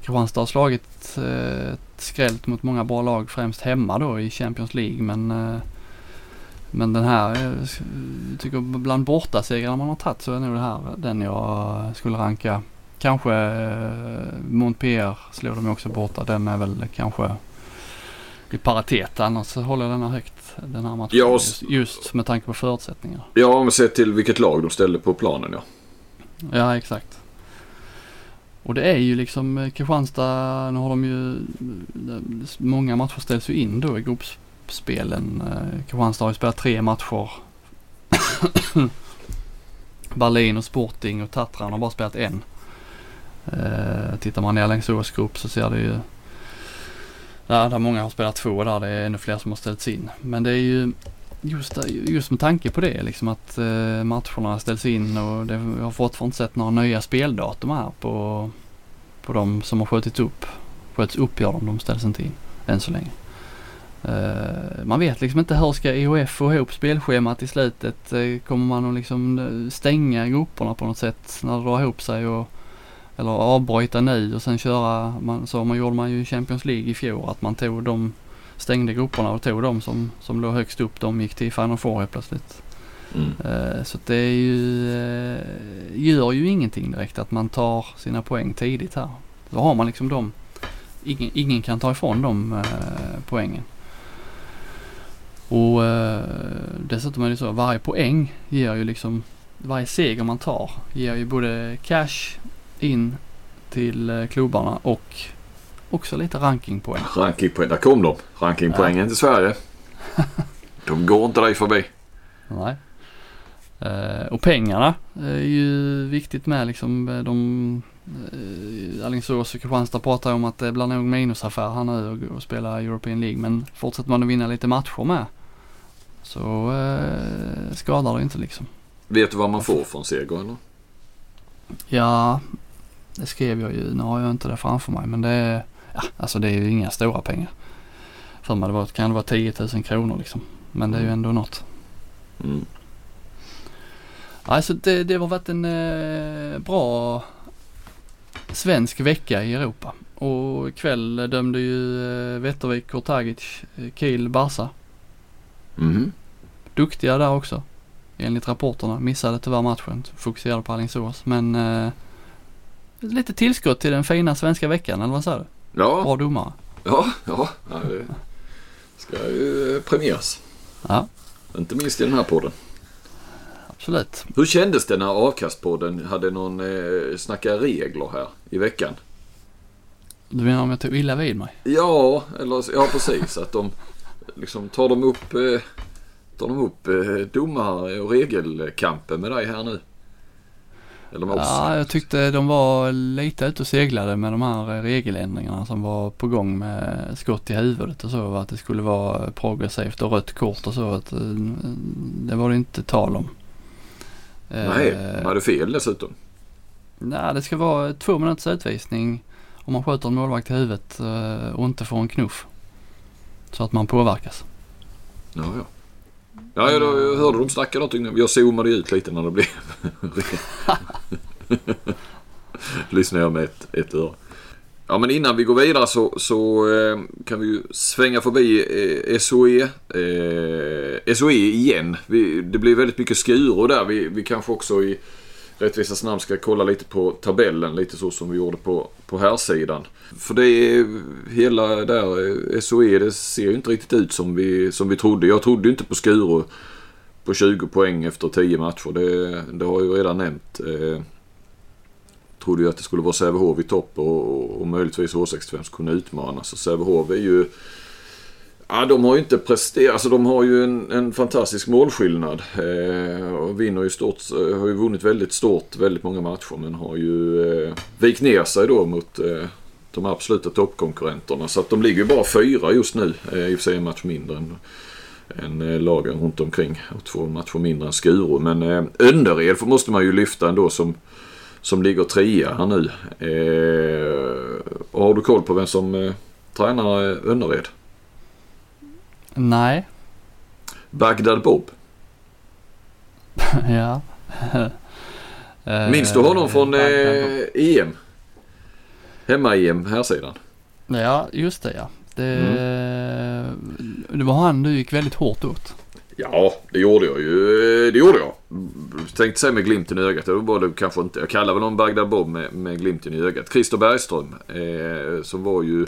Kristianstad har slagit eh, skrällt mot många bra lag främst hemma då i Champions League men eh, men den här, jag tycker bland bortasegrarna man har tagit så är nog det här den jag skulle ranka. Kanske eh, Montpellier slår de också borta. Den är väl kanske i paritet. Annars håller jag den här högt. Den här matchen. Ja, just, med tanke på förutsättningarna. Ja, men sett till vilket lag de ställde på planen ja. Ja, exakt. Och det är ju liksom eh, Kristianstad, nu har de ju, eh, många matcher ställs ju in då i gruppspelen. Eh, Kristianstad har ju spelat tre matcher. Berlin och Sporting och Tatran har bara spelat en. Eh, tittar man i OS grupp så ser det ju, där, där många har spelat två där det är ännu fler som har ställts in. Men det är ju just, just med tanke på det liksom att eh, matcherna ställs in och det, vi har fortfarande inte sett några nya speldatum här på, på de som har skjutits upp. Sköts upp gör de, de ställs inte in än så länge. Uh, man vet liksom inte hur ska EHF få ihop spelschemat i slutet. Uh, kommer man att liksom eh, stänga grupperna på något sätt när det drar ihop sig och eller avbryta nu och sen köra, man, så man gjorde man ju i Champions League i fjol att man tog de stängde grupperna och tog de som, som låg högst upp. De gick till Final Four helt plötsligt. Mm. Uh, så det är ju, gör ju ingenting direkt att man tar sina poäng tidigt här. Då har man liksom de, ingen, ingen kan ta ifrån dem poängen. Och dessutom är det så, varje poäng ger ju liksom, varje seger man tar ger ju både cash in till klubbarna och också lite rankingpoäng. Rankingpoäng, där kom de. Rankingpoängen ja. till Sverige. De går inte dig förbi. Nej. Uh, och pengarna är ju viktigt med liksom. Eh, de, uh, Alingsås och Kristianstad pratar om att det blir nog minusaffär här nu och, och spela European League. Men fortsätter man att vinna lite matcher med så uh, skadar det inte liksom. Vet du vad man får från seger eller? Ja, det skrev jag ju. Nu har jag inte det framför mig men det är ja, alltså det är ju inga stora pengar. För mig det var, kan det vara 10 000 kronor liksom. Men det är ju ändå något. Mm. Alltså det, det har varit en eh, bra svensk vecka i Europa. Och ikväll dömde ju eh, Wettervik Kortagic eh, Kiel Barca. Mm. Duktiga där också. Enligt rapporterna. Missade tyvärr matchen. Fokuserade på Alingsås. Men eh, lite tillskott till den fina svenska veckan eller vad säger du? Ja. Bra domare. Ja, ja. ja det ska ju premieras. Ja. Inte minst i den här podden. Absolut. Hur kändes det när Avkastpodden hade någon eh, snacka regler här i veckan? Du menar om jag tog illa vid mig? Ja, eller, ja precis. att de liksom tar de upp, eh, tar de upp eh, domar och regelkampen med dig här nu? Eller med oss? Ja, jag tyckte de var lite ute och seglade med de här regeländringarna som var på gång med skott i huvudet och så. Att det skulle vara progressivt och rött kort och så. Att, eh, det var det inte tal om. Nej, de hade fel dessutom. Nej, det ska vara två minuters utvisning om man skjuter en målvakt i huvudet eh, och inte får en knuff. Så att man påverkas. Ja, ja. Ja, jag, jag hörde de snacka någonting. Jag zoomade ut lite när det blev... Lyssnade jag med ett, ett öra. Ja men innan vi går vidare så, så eh, kan vi ju svänga förbi eh, SOE. Eh, SOE igen. Vi, det blir väldigt mycket skuror där. Vi, vi kanske också i rättvisas namn ska kolla lite på tabellen. Lite så som vi gjorde på, på här sidan. För det är hela där SOE det ser ju inte riktigt ut som vi, som vi trodde. Jag trodde ju inte på Skuru på 20 poäng efter 10 matcher. Det, det har jag ju redan nämnt. Eh, trodde ju att det skulle vara Sävehof i topp och, och möjligtvis H65 som kunde utmana. Så Sävehof är ju... Ja, de har ju inte presterat. Alltså de har ju en, en fantastisk målskillnad. Eh, och vinner ju stort, eh, har ju vunnit väldigt stort väldigt många matcher. Men har ju eh, vikt ner sig då mot eh, de absoluta toppkonkurrenterna. Så att de ligger ju bara fyra just nu. Eh, I och för sig en match mindre än, än eh, lagen runt omkring. Och två matcher mindre än Skuru. Men eh, Öndered måste man ju lyfta ändå som som ligger trea här nu. Eh, och har du koll på vem som eh, tränar eh, Önnered? Nej. Bagdad Bob. ja. Minns du honom från eh, EM? Hemma-EM, här sidan. Ja, just det ja. Det, mm. det var han du gick väldigt hårt åt. Ja, det gjorde jag ju. Det gjorde jag. Tänkte säga med glimten i ögat. Det var det kanske inte. Jag kallar väl någon Bagdad Bob med, med glimten i ögat. Christer Bergström. Eh, som var ju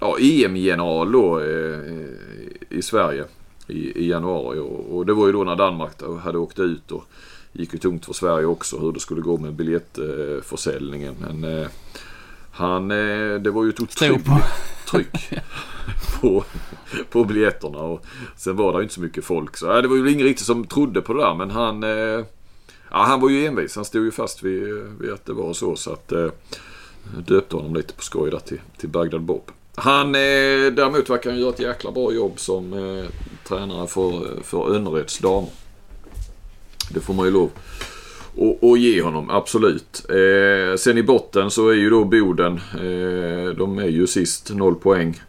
ja, EM-general då eh, i Sverige i, i januari. Och, och, det var ju då när Danmark hade åkt ut och gick ju tungt för Sverige också hur det skulle gå med biljettförsäljningen. Men eh, han, eh, det var ju ett otroligt tryck på, på biljetterna. Och sen var det inte så mycket folk. Så, äh, det var ju ingen riktigt som trodde på det där. Men han, eh, ja, han var ju envis. Han stod ju fast vid, vid att det var så. Så att eh, döpte honom lite på skoj där till, till Bagdad Bob. Han eh, däremot verkar han göra ett jäkla bra jobb som eh, tränare för, för Önnereds damer. Det får man ju lov att ge honom, absolut. Eh, sen i botten så är ju då Boden, eh, de är ju sist, noll poäng.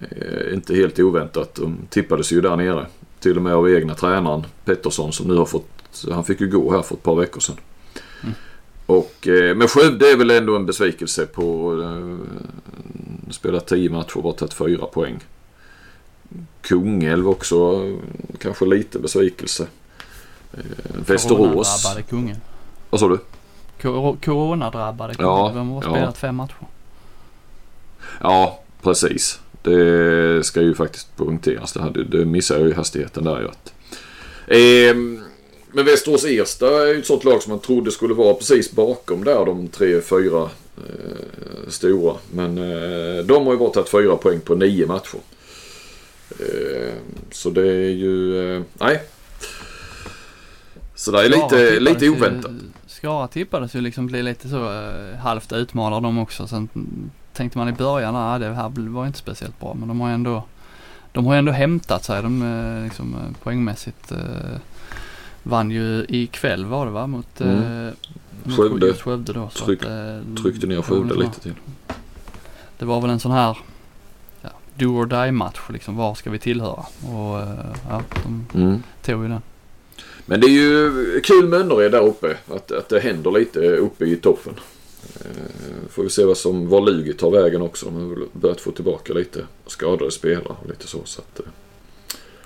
Eh, inte helt oväntat. De tippades ju där nere. Till och med av egna tränaren Pettersson som nu har fått, han fick ju gå här för ett par veckor sedan. Och, eh, men Skövde är väl ändå en besvikelse på, eh, spelat 10 matcher och bara tagit 4 poäng. Kungälv också kanske lite besvikelse. Eh, Västerås. Coronadrabbade Kungälv. Vad sa du? Coronadrabbade Kungälv. Ja, De har spelat ja. fem matcher. Ja, precis. Det ska ju faktiskt poängteras. Det, hade, det missade jag ju hastigheten där ju. Att. Eh, men Västerås Ersta är ju ett sånt lag som man trodde skulle vara precis bakom där de tre, fyra eh, stora. Men eh, de har ju bara tagit fyra poäng på nio matcher. Eh, så det är ju, eh, nej. Så det är lite, lite oväntat. Skara tippades ju liksom bli lite så eh, halvt utmanade de också. Sen tänkte man i början att det här var inte speciellt bra. Men de har ändå, de har ändå hämtat sig. De eh, liksom, poängmässigt eh, vann ju ikväll var det va? Mot, mm. mot Skövde. Skövde då, Tryck, att, tryckte ner Skövde lite till. Det var väl en sån här ja, do or die match liksom. Var ska vi tillhöra? Och ja, de mm. tog ju den. Men det är ju kul med Önnered där uppe. Att, att det händer lite uppe i toppen. Eh, får vi se vad som, var Lugi tar vägen också. De har börjat få tillbaka lite skadade spelare och lite så. så att, eh.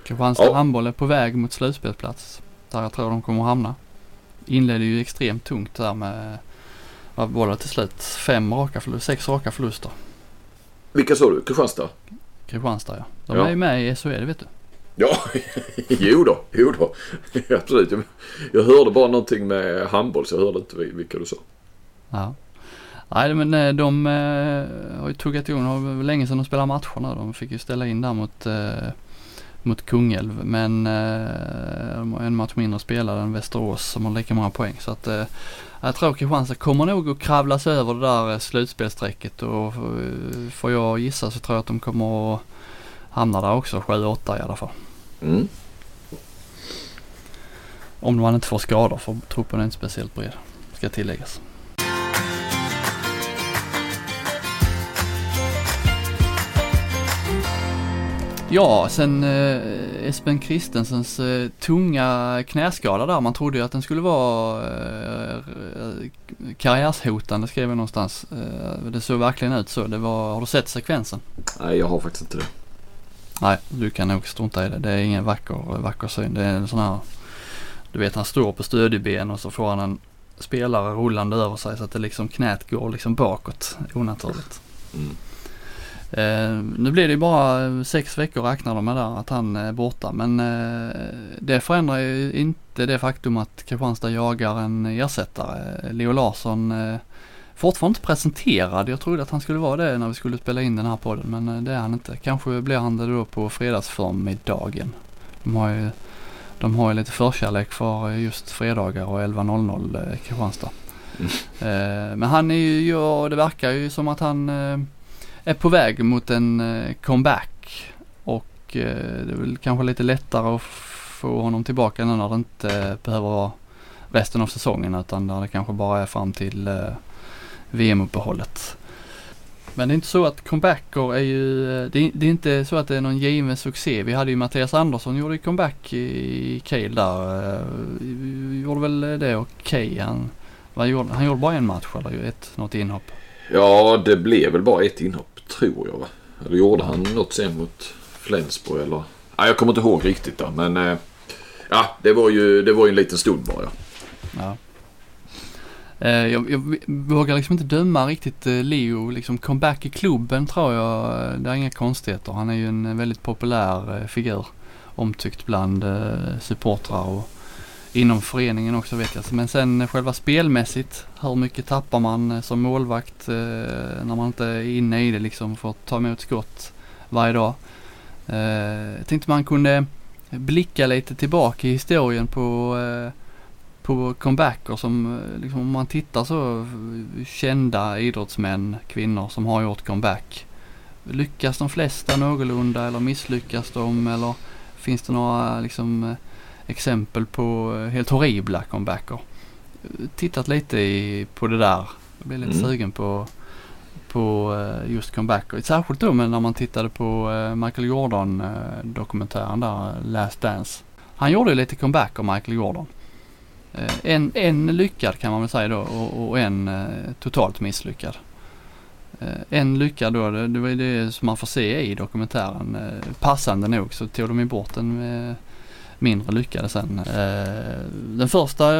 Kristianstad ja. handboll är på väg mot slutspelsplats. Där jag tror de kommer att hamna. Inledde ju extremt tungt där med, vad var det till slut? Fem raka förluster, sex raka förluster. Vilka sa du? Kristianstad? Kristianstad ja. De ja. är ju med i SHE, det vet du. Ja, jo då, jo då. Absolut. Jag hörde bara någonting med handboll så jag hörde inte vilka du sa. Ja. Nej men eh, de eh, har ju tuggat igång, det var länge sedan de spelade matcher nu. De fick ju ställa in där mot, eh, mot Kungälv. Men eh, en match mindre spelade än Västerås som har lika många poäng. Så att eh, jag tror Kristianstad kommer nog att kravla sig över det där eh, slutspelsstrecket och eh, får jag gissa så tror jag att de kommer att hamna där också, 7-8 i alla fall. Mm. Om man inte får skador för truppen är inte speciellt bred, ska tilläggas. Ja, sen eh, Espen Kristensens eh, tunga knäskada där. Man trodde ju att den skulle vara eh, karriärshotande skrev jag någonstans. Eh, det såg verkligen ut så. Det var, har du sett sekvensen? Nej, jag har faktiskt inte det. Nej, du kan nog strunta i det. Det är ingen vacker, vacker syn. Det är en sån här, du vet han står på stödjeben och så får han en spelare rullande över sig så att det liksom knät går liksom bakåt onaturligt. Mm. Eh, nu blir det ju bara sex veckor räknar de med där att han är borta men eh, det förändrar ju inte det faktum att Kristianstad jagar en ersättare. Leo Larsson eh, fortfarande inte presenterad. Jag trodde att han skulle vara det när vi skulle spela in den här podden men eh, det är han inte. Kanske blir han det då på fredagsförmiddagen. De har ju, de har ju lite förkärlek för just fredagar och 11.00 eh, Kristianstad. Mm. Eh, men han är ju, ja, det verkar ju som att han är på väg mot en eh, comeback. Och eh, det är väl kanske lite lättare att få honom tillbaka nu när det inte behöver vara resten av säsongen utan där det kanske bara är fram till eh, VM-uppehållet. Men det är inte så att comebacker är ju, det är, det är, inte så att det är någon given succé. Vi hade ju Mattias Andersson gjorde comeback i Kiel där. Gjorde väl det okej. Okay. Han, han, gjorde, han gjorde bara en match eller ett, något inhopp? Ja, det blev väl bara ett inhopp tror jag va? Eller gjorde han något sen mot Flensburg eller? ja, jag kommer inte ihåg riktigt då, men eh, ja, det var ju det var ju en liten stund bara. Ja. Eh, jag, jag vågar liksom inte döma riktigt eh, Leo. Liksom comeback i klubben tror jag, det är inga konstigheter. Han är ju en väldigt populär figur. Omtyckt bland supportrar och inom föreningen också vet jag. Men sen eh, själva spelmässigt, hur mycket tappar man eh, som målvakt eh, när man inte är inne i det liksom för att ta emot skott varje dag. Jag tänkte man kunde blicka lite tillbaka i historien på på comebacker som, liksom, om man tittar så kända idrottsmän, kvinnor som har gjort comeback. Lyckas de flesta någorlunda eller misslyckas de eller finns det några liksom eh, exempel på eh, helt horribla comebacker? Tittat lite i, på det där. Jag blev lite mm. sugen på, på just comebacker. Särskilt då när man tittade på Michael Jordan dokumentären där, Last Dance. Han gjorde ju lite comebacker Michael Jordan. Eh, en, en lyckad kan man väl säga då och, och en eh, totalt misslyckad. Eh, en lyckad då, det, det var det som man får se i dokumentären. Passande nog så tog de ju bort den mindre lyckade sen. Den första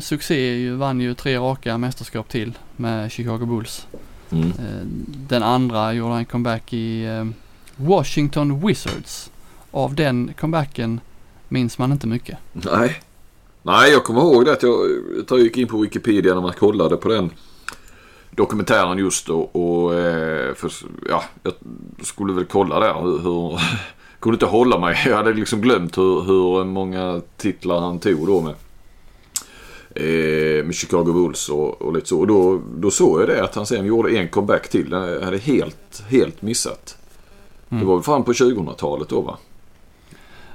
succé vann ju tre raka mästerskap till med Chicago Bulls. Mm. Den andra gjorde en comeback i Washington Wizards. Av den comebacken minns man inte mycket. Nej. Nej, jag kommer ihåg det att jag, jag gick in på Wikipedia när man kollade på den dokumentären just då och eh, för, ja, jag skulle väl kolla där hur, hur kunde inte hålla mig. Jag hade liksom glömt hur, hur många titlar han tog då med. Eh, med Chicago Bulls och, och lite så. Och då, då såg jag det att han sen gjorde en comeback till. Jag hade helt, helt missat. Mm. Det var väl fram på 2000-talet då va?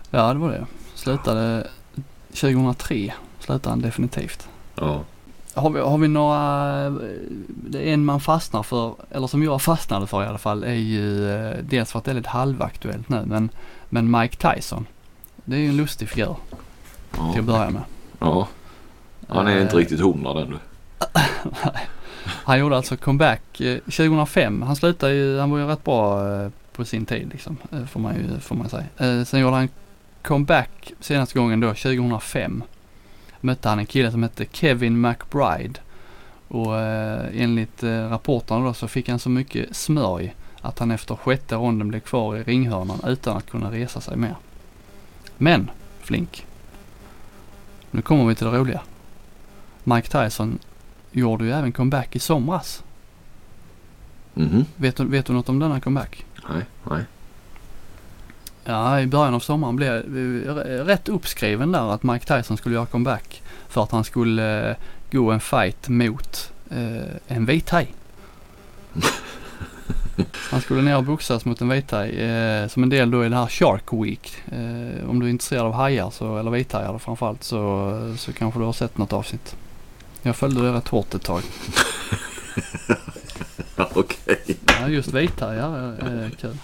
Ja det var det. Slutade 2003 slutade han definitivt. Ja. Har vi, har vi några, det är en man fastnar för, eller som jag fastnade för i alla fall, är ju eh, dels för att det är lite halvaktuellt nu, men, men Mike Tyson. Det är ju en lustig figur. Ja. Till att börja med. Ja. Han är uh, inte eh. riktigt hundra den du. han gjorde alltså comeback 2005. Eh, han slutade ju, han var ju rätt bra på sin tid liksom. Får man ju, får man säga. Sen gjorde han comeback senaste gången då 2005 mötte han en kille som hette Kevin McBride. Och eh, enligt eh, rapporterna då så fick han så mycket smörj att han efter sjätte ronden blev kvar i ringhörnan utan att kunna resa sig mer. Men, Flink. Nu kommer vi till det roliga. Mike Tyson gjorde ju även comeback i somras. Mm -hmm. vet, du, vet du något om denna comeback? Nej, nej. Ja, i början av sommaren blev jag rätt uppskriven där att Mike Tyson skulle göra comeback för att han skulle uh, gå en fight mot uh, en vithaj. Han skulle ner och boxas mot en vithaj eh, som en del då i det här Shark Week. Eh, om du är intresserad av hajar så, eller vithajar framförallt så, så kanske du har sett något avsnitt. Jag följde det rätt hårt ett tag. Okej. Okay. Ja, just vithajar är kul.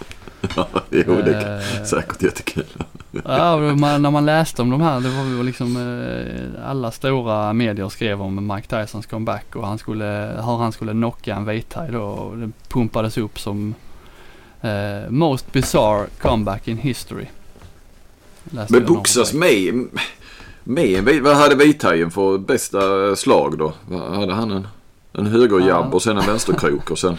Ja, jo, det är eh, säkert jättekul. ja, man, när man läste om de här, det var ju liksom eh, alla stora medier skrev om Mike Tysons comeback och han skulle, hur han skulle knocka en vithaj då och det pumpades upp som eh, most bizarre comeback in history. Läste Men boxas med, med Vad hade vithajen för bästa slag då? Hade han en, en högerjabb ja. och sen en vänsterkrok och sen?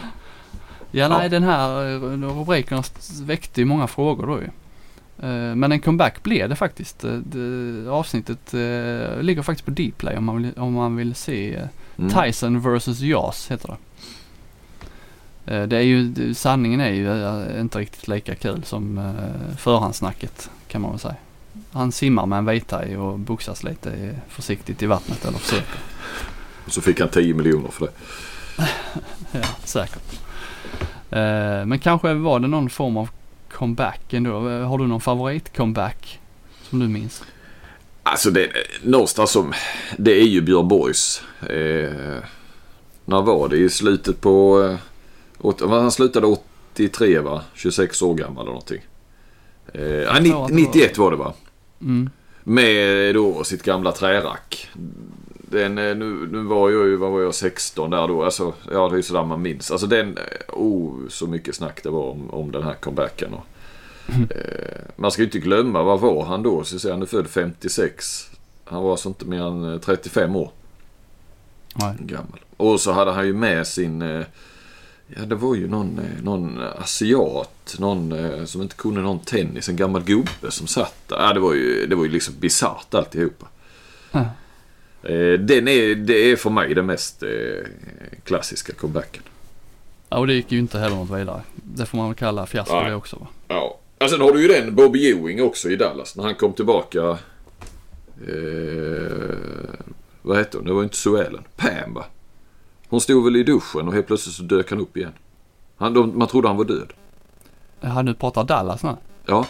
Ja, nej, den här eh, rubriken väckte ju många frågor då ju. Eh, men en comeback blev det faktiskt. Eh, det, avsnittet ligger faktiskt på Dplay om man vill, om man vill se mm. Tyson vs Jaws heter det. Det är ju, sanningen är ju inte riktigt lika kul som förhandssnacket kan man väl säga. Han simmar med en vithaj och boxas lite försiktigt i vattnet eller försöker. Och så fick han 10 miljoner för det. ja, säkert. Eh, men kanske var det någon form av comeback ändå. Eh, har du någon favorit-comeback som du minns? Alltså det, någonstans som, det är ju Björn Borgs. Eh, när var det? I slutet på, eh, han slutade 83 va? 26 år gammal eller någonting. Eh, 91 var det va? Mm. Med då sitt gamla trärack den, eh, nu, nu var jag ju, vad var jag, 16 där då. Alltså, ja det är sådär man minns. Alltså den, oh så mycket snack det var om, om den här comebacken. Och, Eh, man ska ju inte glömma, vad var han då? Så säger han är född 56. Han var alltså inte mer än eh, 35 år Nej. gammal. Och så hade han ju med sin, eh, ja det var ju någon, eh, någon asiat, någon eh, som inte kunde någon tennis, en gammal gubbe som satt där. Ja, det var ju, det var ju liksom bisarrt alltihopa. Ja. Eh, Den är, det är för mig den mest eh, klassiska comebacken. Ja, och det gick ju inte heller något vidare. Det får man väl kalla fiasko det också va? Ja. Och sen har du ju den Bobby Ewing också i Dallas när han kom tillbaka. Eh, vad hette hon? Det var inte Suellen. Pam va? Hon stod väl i duschen och helt plötsligt så dök han upp igen. Han, de, man trodde han var död. Ja, nu pratar Dallas nu. Ja.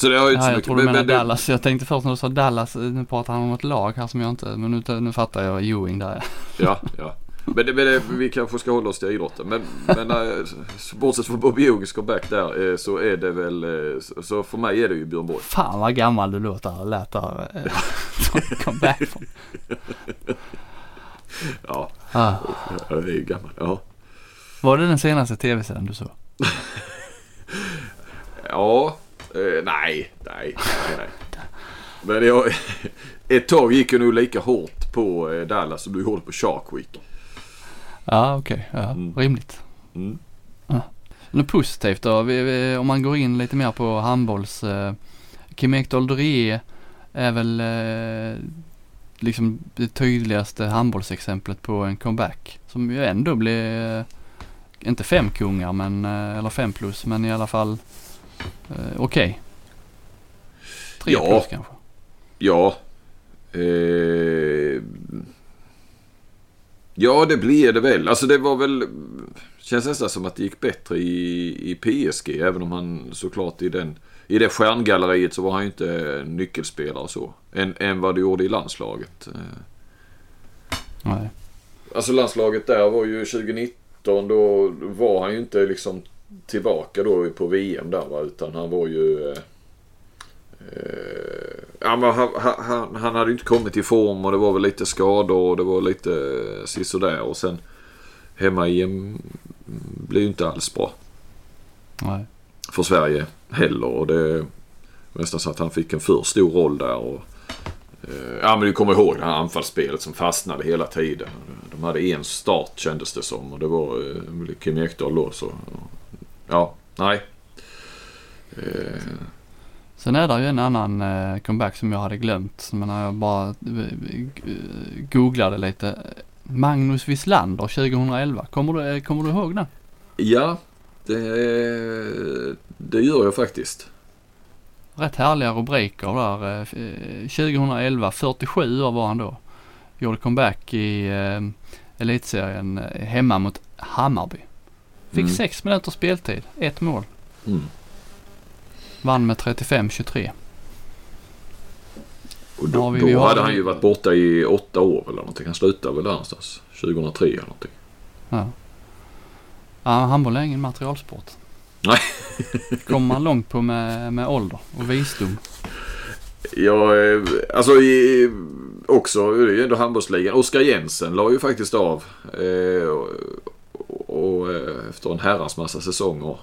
Så det har ju inte Ja, så jag mycket. tror du menar det- Dallas. Jag tänkte först när du sa Dallas, eh, nu pratar han om ett lag här som jag inte, men nu, nu fattar jag Ewing där Ja, ja. Men, det, men det, vi kanske ska hålla oss till idrotten. Men, men äh, bortsett från Bobby Ewings comeback där eh, så är det väl, eh, så- för mig är det ju Björn Borg. Fan vad gammal du låter, lät där. eh, Comeback från. Ja, Ah. jag är ju gammal. Ja. Var det den senaste tv-serien du såg? Ja, eh, nej, nej, nej, nej. Men jag, ett tag gick jag nog lika hårt på eh, Dallas som du gjorde på Shark Week. Ja, okej. Ja, Mm. rimligt. Mm. Något positivt då? Vi, vi, om man går in lite mer på handbolls. Eh, Kim Ekdahl Dorie är väl eh, liksom det tydligaste handbollsexemplet på en comeback. Som ju ändå blir, eh, inte fem kungar men, eh, eller fem plus men i alla fall eh, okej. Tre Ja. plus kanske. Ja. Eh, ja, det blir det väl. Alltså det var väl... Känns nästan som att det gick bättre i, i PSG. Även om han såklart i den... I det stjärngalleriet så var han ju inte nyckelspelare och så. Än, än vad det gjorde i landslaget. Nej. Alltså landslaget där var ju 2019. Då var han ju inte liksom tillbaka då på VM där va. Utan han var ju... Eh, eh, men han, han, han hade inte kommit i form och det var väl lite skador och det var lite sisådär. Och sen hemma-EM blev ju inte alls bra Nej. för Sverige heller. Och det nästan så att han fick en för stor roll där. Och, eh, ja men du kommer ihåg det här anfallsspelet som fastnade hela tiden. De hade en start kändes det som och det var eh, Kim Ekdahl då. Så, ja, nej. Eh, Sen är det ju en annan eh, comeback som jag hade glömt. Men när jag bara eh, googlade lite. Magnus Wislander 2011. Kommer du, eh, kommer du ihåg den? ja, det, det gör jag faktiskt. Rätt härliga rubriker där. Eh, 2011, 47 år var han då. Gjorde comeback i elitserien hemma mot Hammarby. Fick Mm. sex minuter speltid, ett mål. Mm. Vann med 35-23. Och då, vi- då vi har- hade han ju varit borta i åtta år eller någonting. Han slutade väl där någonstans. 2003 eller någonting. Ja. ja handboll är ingen materialsport. Nej. Kommer man långt på med, med ålder och visdom. Ja, eh, alltså i, också, det är ju ändå handbollsligan. Oskar Jensen la ju faktiskt av. Eh, och, eh, efter en herrans massa säsonger.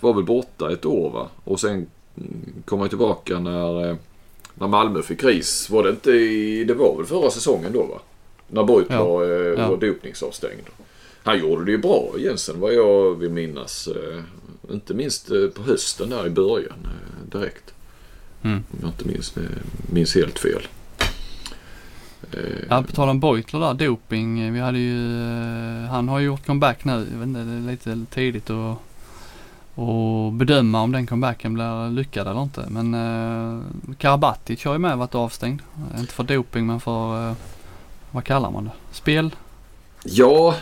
Var väl borta ett år va? Och sen mm, kom han tillbaka när, eh, när Malmö fick kris. Var det inte i, det var väl förra säsongen då va? När Beut Ja. var, eh, Ja. var dopningsavstängd. Han gjorde det ju bra Jensen vad jag vill minnas. Inte minst på hösten där i början direkt. Mm. Om jag inte minns, minns helt fel. Eh, Ja, på tal om Beutler där, doping. eh, Vi hade ju, eh, han har ju gjort comeback nu. Jag vet inte, det är lite tidigt att och bedöma om den comebacken blir lyckad eller inte. Men eh, Karabatic har ju med varit avstängd. Inte för doping men för, eh, vad kallar man det? Spel? Ja,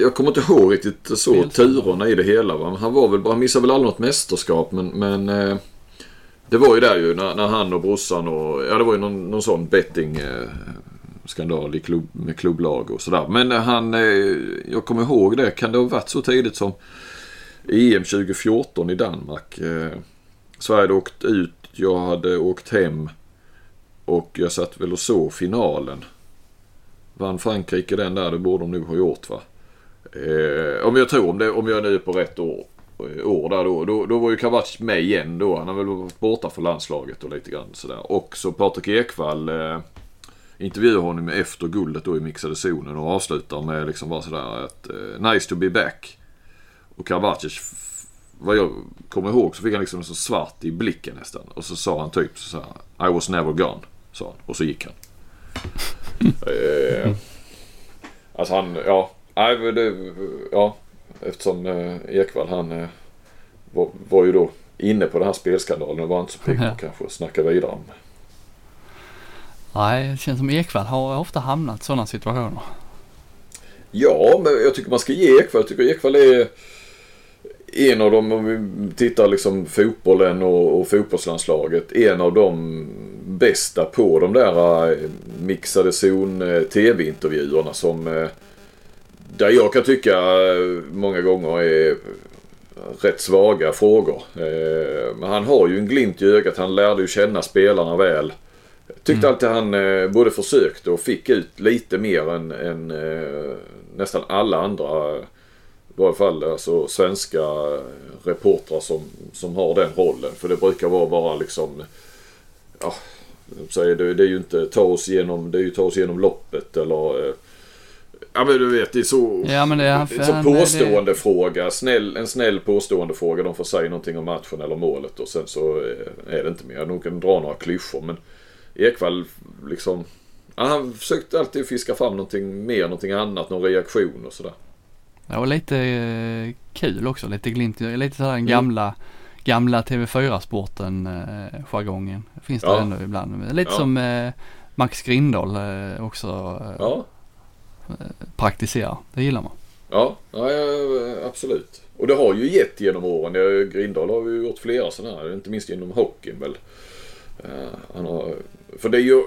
jag kommer inte ihåg riktigt så Spel- turerna i det hela. Va? Han var väl han missade väl aldrig något mästerskap men, men eh, det var ju där ju när, när han och brorsan och ja det var ju någon, någon sån betting eh, skandal i klubb, med klubblag och sådär. Men eh, han, eh, jag kommer ihåg det, kan det ha varit så tidigt som EM 2014 i Danmark. Eh, Sverige hade åkt ut, jag hade åkt hem och jag satt väl och såg finalen. Vann Frankrike den där, det borde de nog ha gjort va. Om jag tror, om, det, om jag nu är på rätt år. år där då. Då, då var ju Kavacic med igen då. Han har väl varit borta för landslaget och lite grann sådär. Och så Patrik Ekwall eh, intervjuar honom efter guldet då i mixade zonen och avslutar med liksom bara sådär att eh, Nice to be back. Och Kavacic, vad jag kommer ihåg så fick han liksom så svart i blicken nästan. Och så sa han typ så här, I was never gone. Sa han. Och så gick han. eh, alltså han, ja. Nej, det, ja. Eftersom eh, Ekwall han eh, var, var ju då inne på den här spelskandalen och var inte så pigg på kanske att snacka vidare om. Nej, det känns som Ekvall har ofta hamnat i sådana situationer. Ja, men jag tycker man ska ge Ekvall. Jag tycker Ekvall är en av dem, om vi tittar liksom fotbollen och, och fotbollslandslaget, en av de bästa på de där eh, mixade zon-tv-intervjuerna. Eh, som eh, där jag kan tycka många gånger är rätt svaga frågor. Men han har ju en glimt i ögat. Han lärde ju känna spelarna väl. Tyckte mm. alltid han både försökte och fick ut lite mer än, än nästan alla andra i varje fall alltså svenska reportrar som, som har den rollen. För det brukar vara bara liksom, ja, säger det, det är ju inte ta oss igenom, det är ju ta oss igenom loppet eller Ja men du vet det är så, ja, men det är, det är så påstående det... fråga. Snäll, en snäll påstående fråga. De får säga någonting om matchen eller målet och sen så är det inte mer. De kan dra några klyschor men Ekvall liksom ja, Han försökte alltid fiska fram någonting mer, någonting annat, någon reaktion och sådär. Ja, och lite eh, kul också, lite glimt, lite sådär den gamla, mm. gamla TV4-sporten eh, jargongen. Finns det ja. ändå ibland. Lite ja. som eh, Max Grindahl eh, också eh, ja. praktiserar. Det gillar man. Ja, ja, absolut. Och det har ju gett genom åren. Grindahl har ju gjort flera sådana här, inte minst inom hockeyn väl. Eh, han har, för det är ju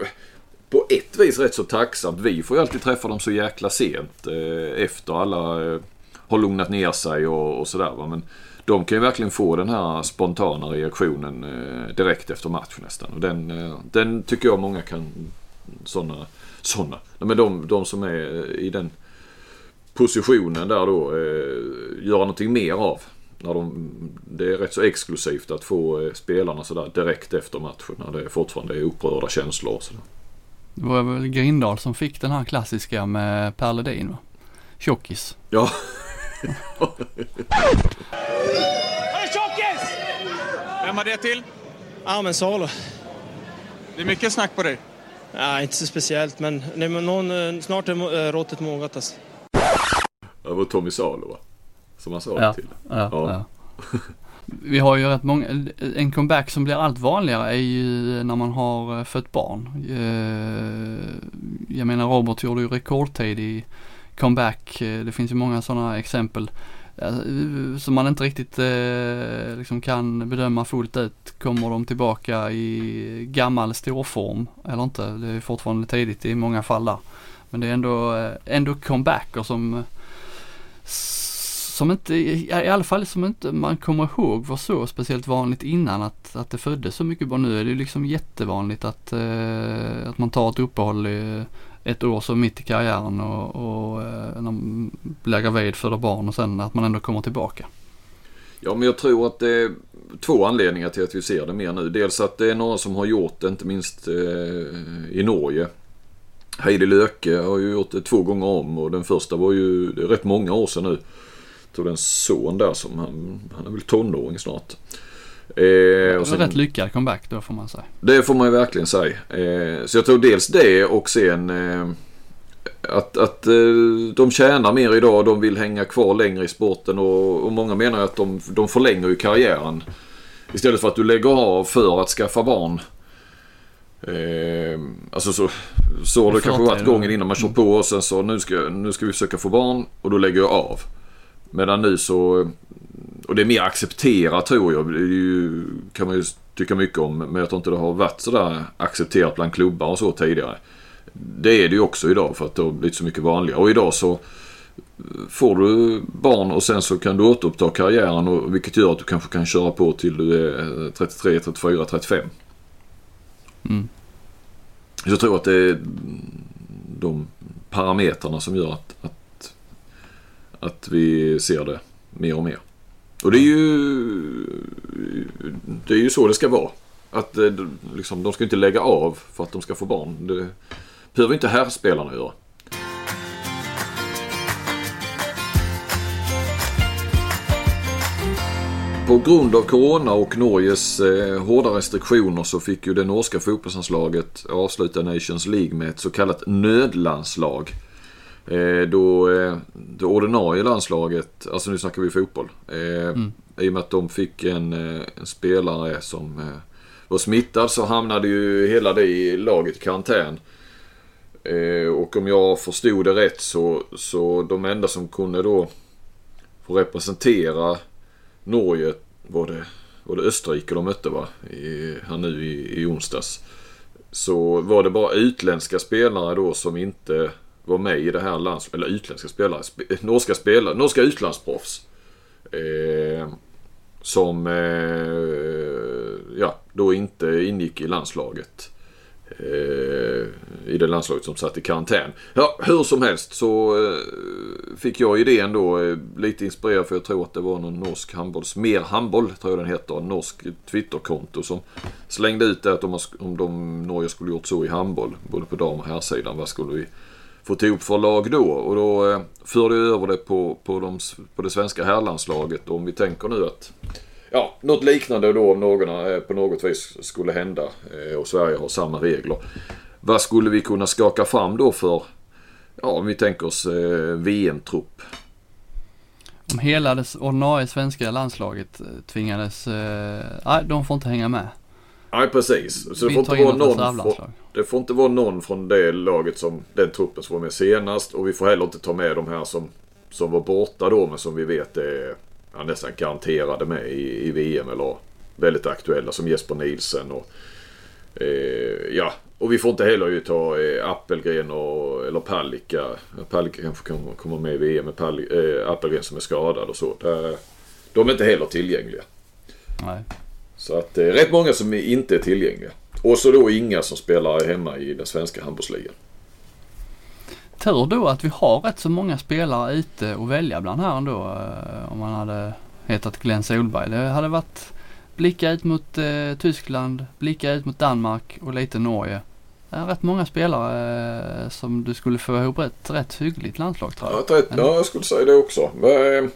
på ett vis rätt så tacksamt. Vi får ju alltid träffa dem så jäkla sent eh, efter alla eh, har lugnat ner sig och, och sådär. Men de kan ju verkligen få den här spontana reaktionen direkt efter match nästan. Och den, den tycker jag många kan, sådana, sådana. Men de, de som är i den positionen där då, eh, göra någonting mer av. När de, det är rätt så exklusivt att få eh, spelarna sådär direkt efter matchen när det fortfarande är upprörda känslor och sådär. Det var väl Grindal som fick den här klassiska med Per Ledin va? Tjockis. Ja. Tjockis! Vem var det till? Ja men Salo. Det är mycket snack på dig. Nej, inte så speciellt men nej, men någon, eh, snart är äh, råttet mogat alltså. Det var Tommy Salo va? Som han sa ja. till. Ja, ja. ja. Vi har ju rätt många, en comeback som blir allt vanligare är ju när man har eh, fött barn. Eh, jag menar Robert gjorde ju rekordtid i comeback. Eh, det finns ju många sådana exempel som man inte riktigt liksom kan bedöma fullt ut. Kommer de tillbaka i gammal storform eller inte? Det är fortfarande tidigt i många fall där. Men det är ändå, ändå comebacker som som inte, i alla fall som inte man kommer ihåg var så speciellt vanligt innan att, att det föddes så mycket barn. Nu är det ju liksom jättevanligt att, eh, att man tar ett uppehåll i ett år så mitt i karriären och, och eh, när man blir gravid, föder barn och sen att man ändå kommer tillbaka. Ja men jag tror att det är två anledningar till att vi ser det mer nu. Dels att det är några som har gjort det, inte minst eh, i Norge. Heidi Löke har ju gjort det två gånger om och den första var ju, det är rätt många år sedan nu tror det är en son där som han, han är väl tonåring snart. Eh, och sen, rätt lyckad comeback då får man säga. Det får man ju verkligen säga. Eh, så jag tror dels det och sen eh, att, att eh, de tjänar mer idag. De vill hänga kvar längre i sporten och, och många menar att de, de förlänger ju karriären. Istället för att du lägger av för att skaffa barn. Eh, alltså så, så har det kanske varit gången innan man kör på och sen så nu ska, nu ska vi försöka få barn och då lägger jag av. Medan nu så, och det är mer accepterat tror jag. Det ju, kan man ju tycka mycket om. Men jag tror inte det har varit sådär accepterat bland klubbar och så tidigare. Det är det ju också idag för att det har blivit så mycket vanligare. Och idag så får du barn och sen så kan du återuppta karriären och, vilket gör att du kanske kan köra på till du är 33, 34, 35. Mm. Så jag tror att det är de parametrarna som gör att, att att vi ser det mer och mer. Och det är ju, det är ju så det ska vara. Att eh, liksom, de ska inte lägga av för att de ska få barn. Det behöver inte herrspelarna göra. På grund av Corona och Norges eh, hårda restriktioner så fick ju det norska fotbollslandslaget avsluta Nations League med ett så kallat nödlandslag. Eh, då eh, det ordinarie landslaget, alltså nu snackar vi fotboll. Eh, mm. I och med att de fick en, en spelare som var smittad så hamnade ju hela det laget i karantän. Och om jag förstod det rätt så, så de enda som kunde då få representera Norge var det, var det Österrike de mötte va? I, här nu i, i onsdags. Så var det bara utländska spelare då som inte var med i det här lands... Eller utländska spelare. Sp eh, norska spelare. Norska utlandsproffs. Eh, som eh, ja, då inte ingick i landslaget. Eh, I det landslaget som satt i karantän. Ja, hur som helst så eh, fick jag idén då eh, lite inspirerad för jag tror att det var någon norsk handbolls... Mer handboll tror jag den heter. En norsk Twitterkonto som slängde ut det att om, om de Norge skulle gjort så i handboll. Både på dam och herrsidan. Vad skulle vi fått ihop för lag då. Och då eh, förde jag över det på, på, de, på det svenska herrlandslaget. Om vi tänker nu att ja, något liknande då om någon eh, på något vis skulle hända eh, och Sverige har samma regler. Vad skulle vi kunna skaka fram då för, ja om vi tänker oss eh, VM-trupp? Om hela det ordinarie svenska landslaget tvingades, nej de får inte hänga med. Nej precis. Så det får, inte vara någon från, det får inte vara någon från det laget som den truppen som var med senast. Och vi får heller inte ta med de här som, som var borta då men som vi vet är ja, nästan garanterade med i, i VM eller väldigt aktuella som Jesper Nielsen och eh, ja, och vi får inte heller ju ta eh, Appelgren och, eller Palicka. Palicka kanske kan komma med i VM med Pall, eh, Appelgren som är skadad och så. Där, de är inte heller tillgängliga. Nej. Så att det eh, är rätt många som inte är tillgängliga. Och så då inga som spelar hemma i den svenska handbollsligan. Tur då att vi har rätt så många spelare ute och välja bland här ändå. Eh, om man hade hetat Glenn Solberg. Det hade varit blicka ut mot eh, Tyskland, blicka ut mot Danmark och lite Norge. Det är rätt många spelare eh, som du skulle få ihop ett rätt hyggligt landslag tror jag. Ja, rätt, ja, jag skulle säga det också. Eh,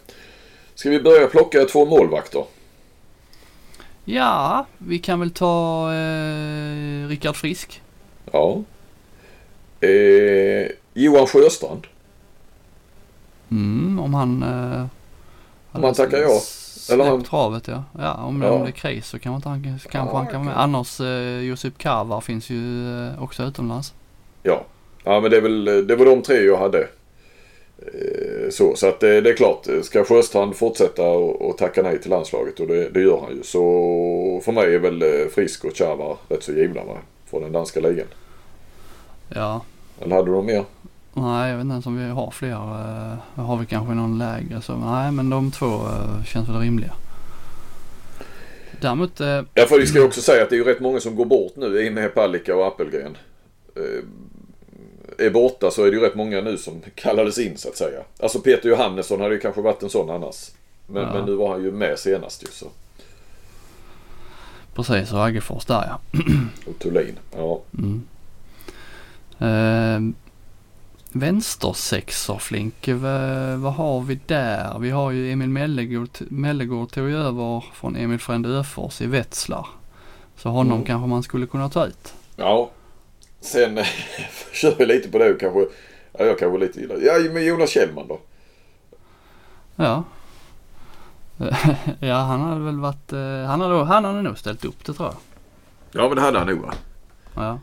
ska vi börja plocka två målvakter? Ja, vi kan väl ta eh, Rickard Frisk. Ja. Eh, Johan Sjöstrand. Mm, om han... Eh, om han tackar ja. Eller han... travet ja. Ja, om, ja. om det är kris så kanske han, kanske ja, han kan vara med. Annars eh, Josip Karvar finns ju eh, också utomlands. Ja. Ja men det, är väl, det var de tre jag hade. Eh, så, så att det, det, är klart, ska Sjöstrand fortsätta och, och tacka nej till landslaget och det, det, gör han ju. Så för mig är väl eh, Frisk och Chava rätt så givna va? Från den danska ligan. Ja. Eller hade du någon mer? Nej, jag vet inte ens om vi har fler. Uh, har vi kanske någon lägre så nej men de två uh, känns väl rimliga. Däremot... Uh, ja för vi ska ju också säga att det är ju rätt många som går bort nu i och med Palicka och Appelgren. Är borta så är det ju rätt många nu som kallades in så att säga. Alltså Peter Johannesson hade ju kanske varit en sån annars. Men, ja. men nu var han ju med senast ju så. Precis och Aggefors där ja. och Thulin, ja. Mm. Eh, vänstersexor Flink, vad, vad har vi där? Vi har ju Emil Mellegård, Mellegård tog ju över från Emil Frände Öfors i Wetzlar. Så honom mm. kanske man skulle kunna ta ut. Ja, Sen kör vi lite på det och kanske, ja jag kanske lite gillar, ja men Jonas Kjellman då? Ja. ja han hade väl varit, eh, han hade, han hade nog ställt upp det tror jag. Ja men det hade han nog va? Ja.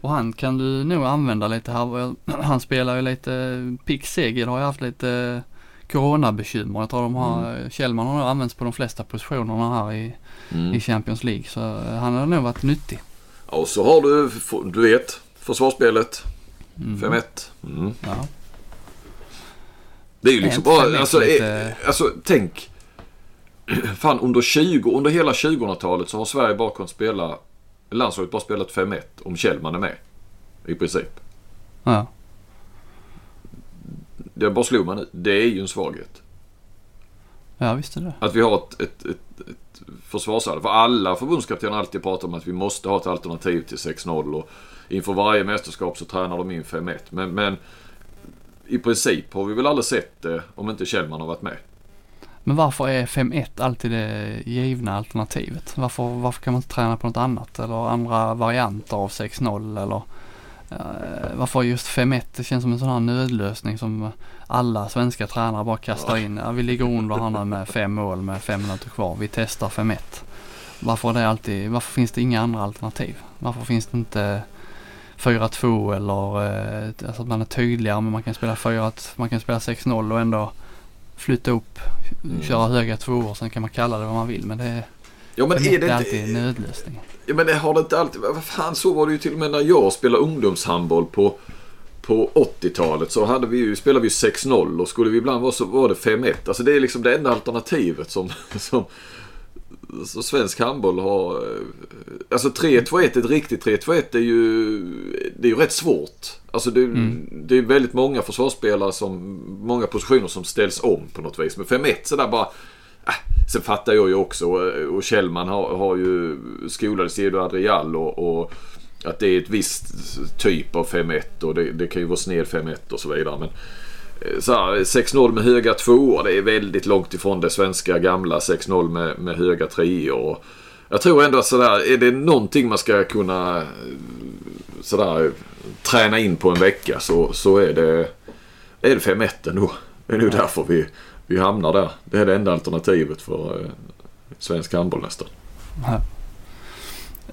Och han kan du nog använda lite här. Han spelar ju lite, Pick Seged har ju haft lite coronabekymmer. Jag tror de har, mm. Kjellman har nog använts på de flesta positionerna här i, mm. i Champions League. Så eh, han har nog varit nyttig. Och så har du, du vet, försvarsspelet. Mm. 5-1. Mm. Ja. Det är ju liksom bara, alltså, lite... Eh, alltså tänk. Fan under 20, under hela 2000-talet så har Sverige bara kunnat spela, landslaget bara spelat 5-1 om Kjellman är med. I princip. Ja. Det bara slog man nu. Det är ju en svaghet. Ja, visst är det. Att vi har ett, ett, ett, ett försvarsalter. För alla förbundskaptener alltid pratar om att vi måste ha ett alternativ till 6-0. Och inför varje mästerskap så tränar de in 5-1. Men, men i princip har vi väl aldrig sett det om inte Kjellman har varit med. Men varför är 5-1 alltid det givna alternativet? Varför, varför kan man inte träna på något annat eller andra varianter av 6-0 eller eh, varför just 5-1? Det känns som en sån här nödlösning som alla svenska tränare bara kastar in. Ja, vi ligger under nu med fem mål med fem minuter kvar. Vi testar 5-1. Varför är det alltid, varför finns det inga andra alternativ? Varför finns det inte 4-2 eller eh, alltså att man är tydligare men man kan spela 4 man kan spela 6-0 och ändå flytta upp, Mm. köra höga tvåor. Sen kan man kalla det vad man vill men det är, Ja men är det alltid en nödlösning. Ja men det har det inte alltid... Vad fan så var det ju till och med när jag spelade ungdomshandboll på, på 80-talet så hade vi ju, spelade vi 6-0 och skulle vi ibland vara så var det 5-1. Alltså det är liksom det enda alternativet som, som så svensk handboll har. eh, Alltså 3-2-1, ett riktigt 3-2-1 är ju, det är ju rätt svårt. Alltså det, Mm. det är väldigt många försvarsspelare som, många positioner som ställs om på något vis. Men 5-1 sådär bara, äh, sen fattar jag ju också och, och Kjellman har, har ju skolades i Eduard Real och, och att det är ett visst typ av 5-1 och det, det kan ju vara sned 5-1 och så vidare. Men eh, så här, 6-0 med höga tvåor, det är väldigt långt ifrån det svenska gamla 6-0 med, med höga treor. Och Jag tror ändå att sådär, är det någonting man ska kunna eh, sådär, träna in på en vecka så, så är det, är det 5-1 ändå. Det är nog därför vi, vi hamnar där. Det är det enda alternativet för eh, svensk handboll nästan.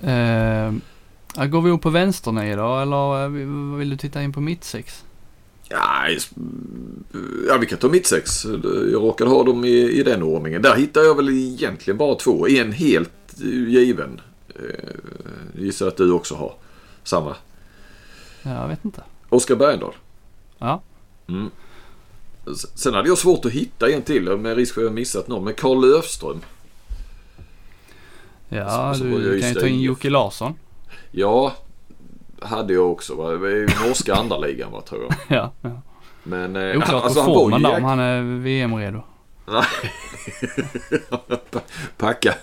Eh, ja, går vi upp på vänstern i då eller eh, vill- du titta in på mitt sex? Ja, ja, vi kan ta mittsex. Jag råkade ha dem i, i den ordningen. Där hittar jag väl egentligen bara två. En helt given. Eh, gissar att du också har samma. Ja, jag vet inte. Oskar Bergendahl. Ja. Mm. Sen hade jag svårt att hitta en till med risk för att jag missat någon. Men Karl Löfström. Ja, Så- så jag du kan ju ta in. Jocke Larsson. Ja, hade jag också. Va? Det ju norska andra ligan va, tror jag. ja. ja. Men eh, Oklart alltså, på formen där om han är VM-redo. Nej. Packa.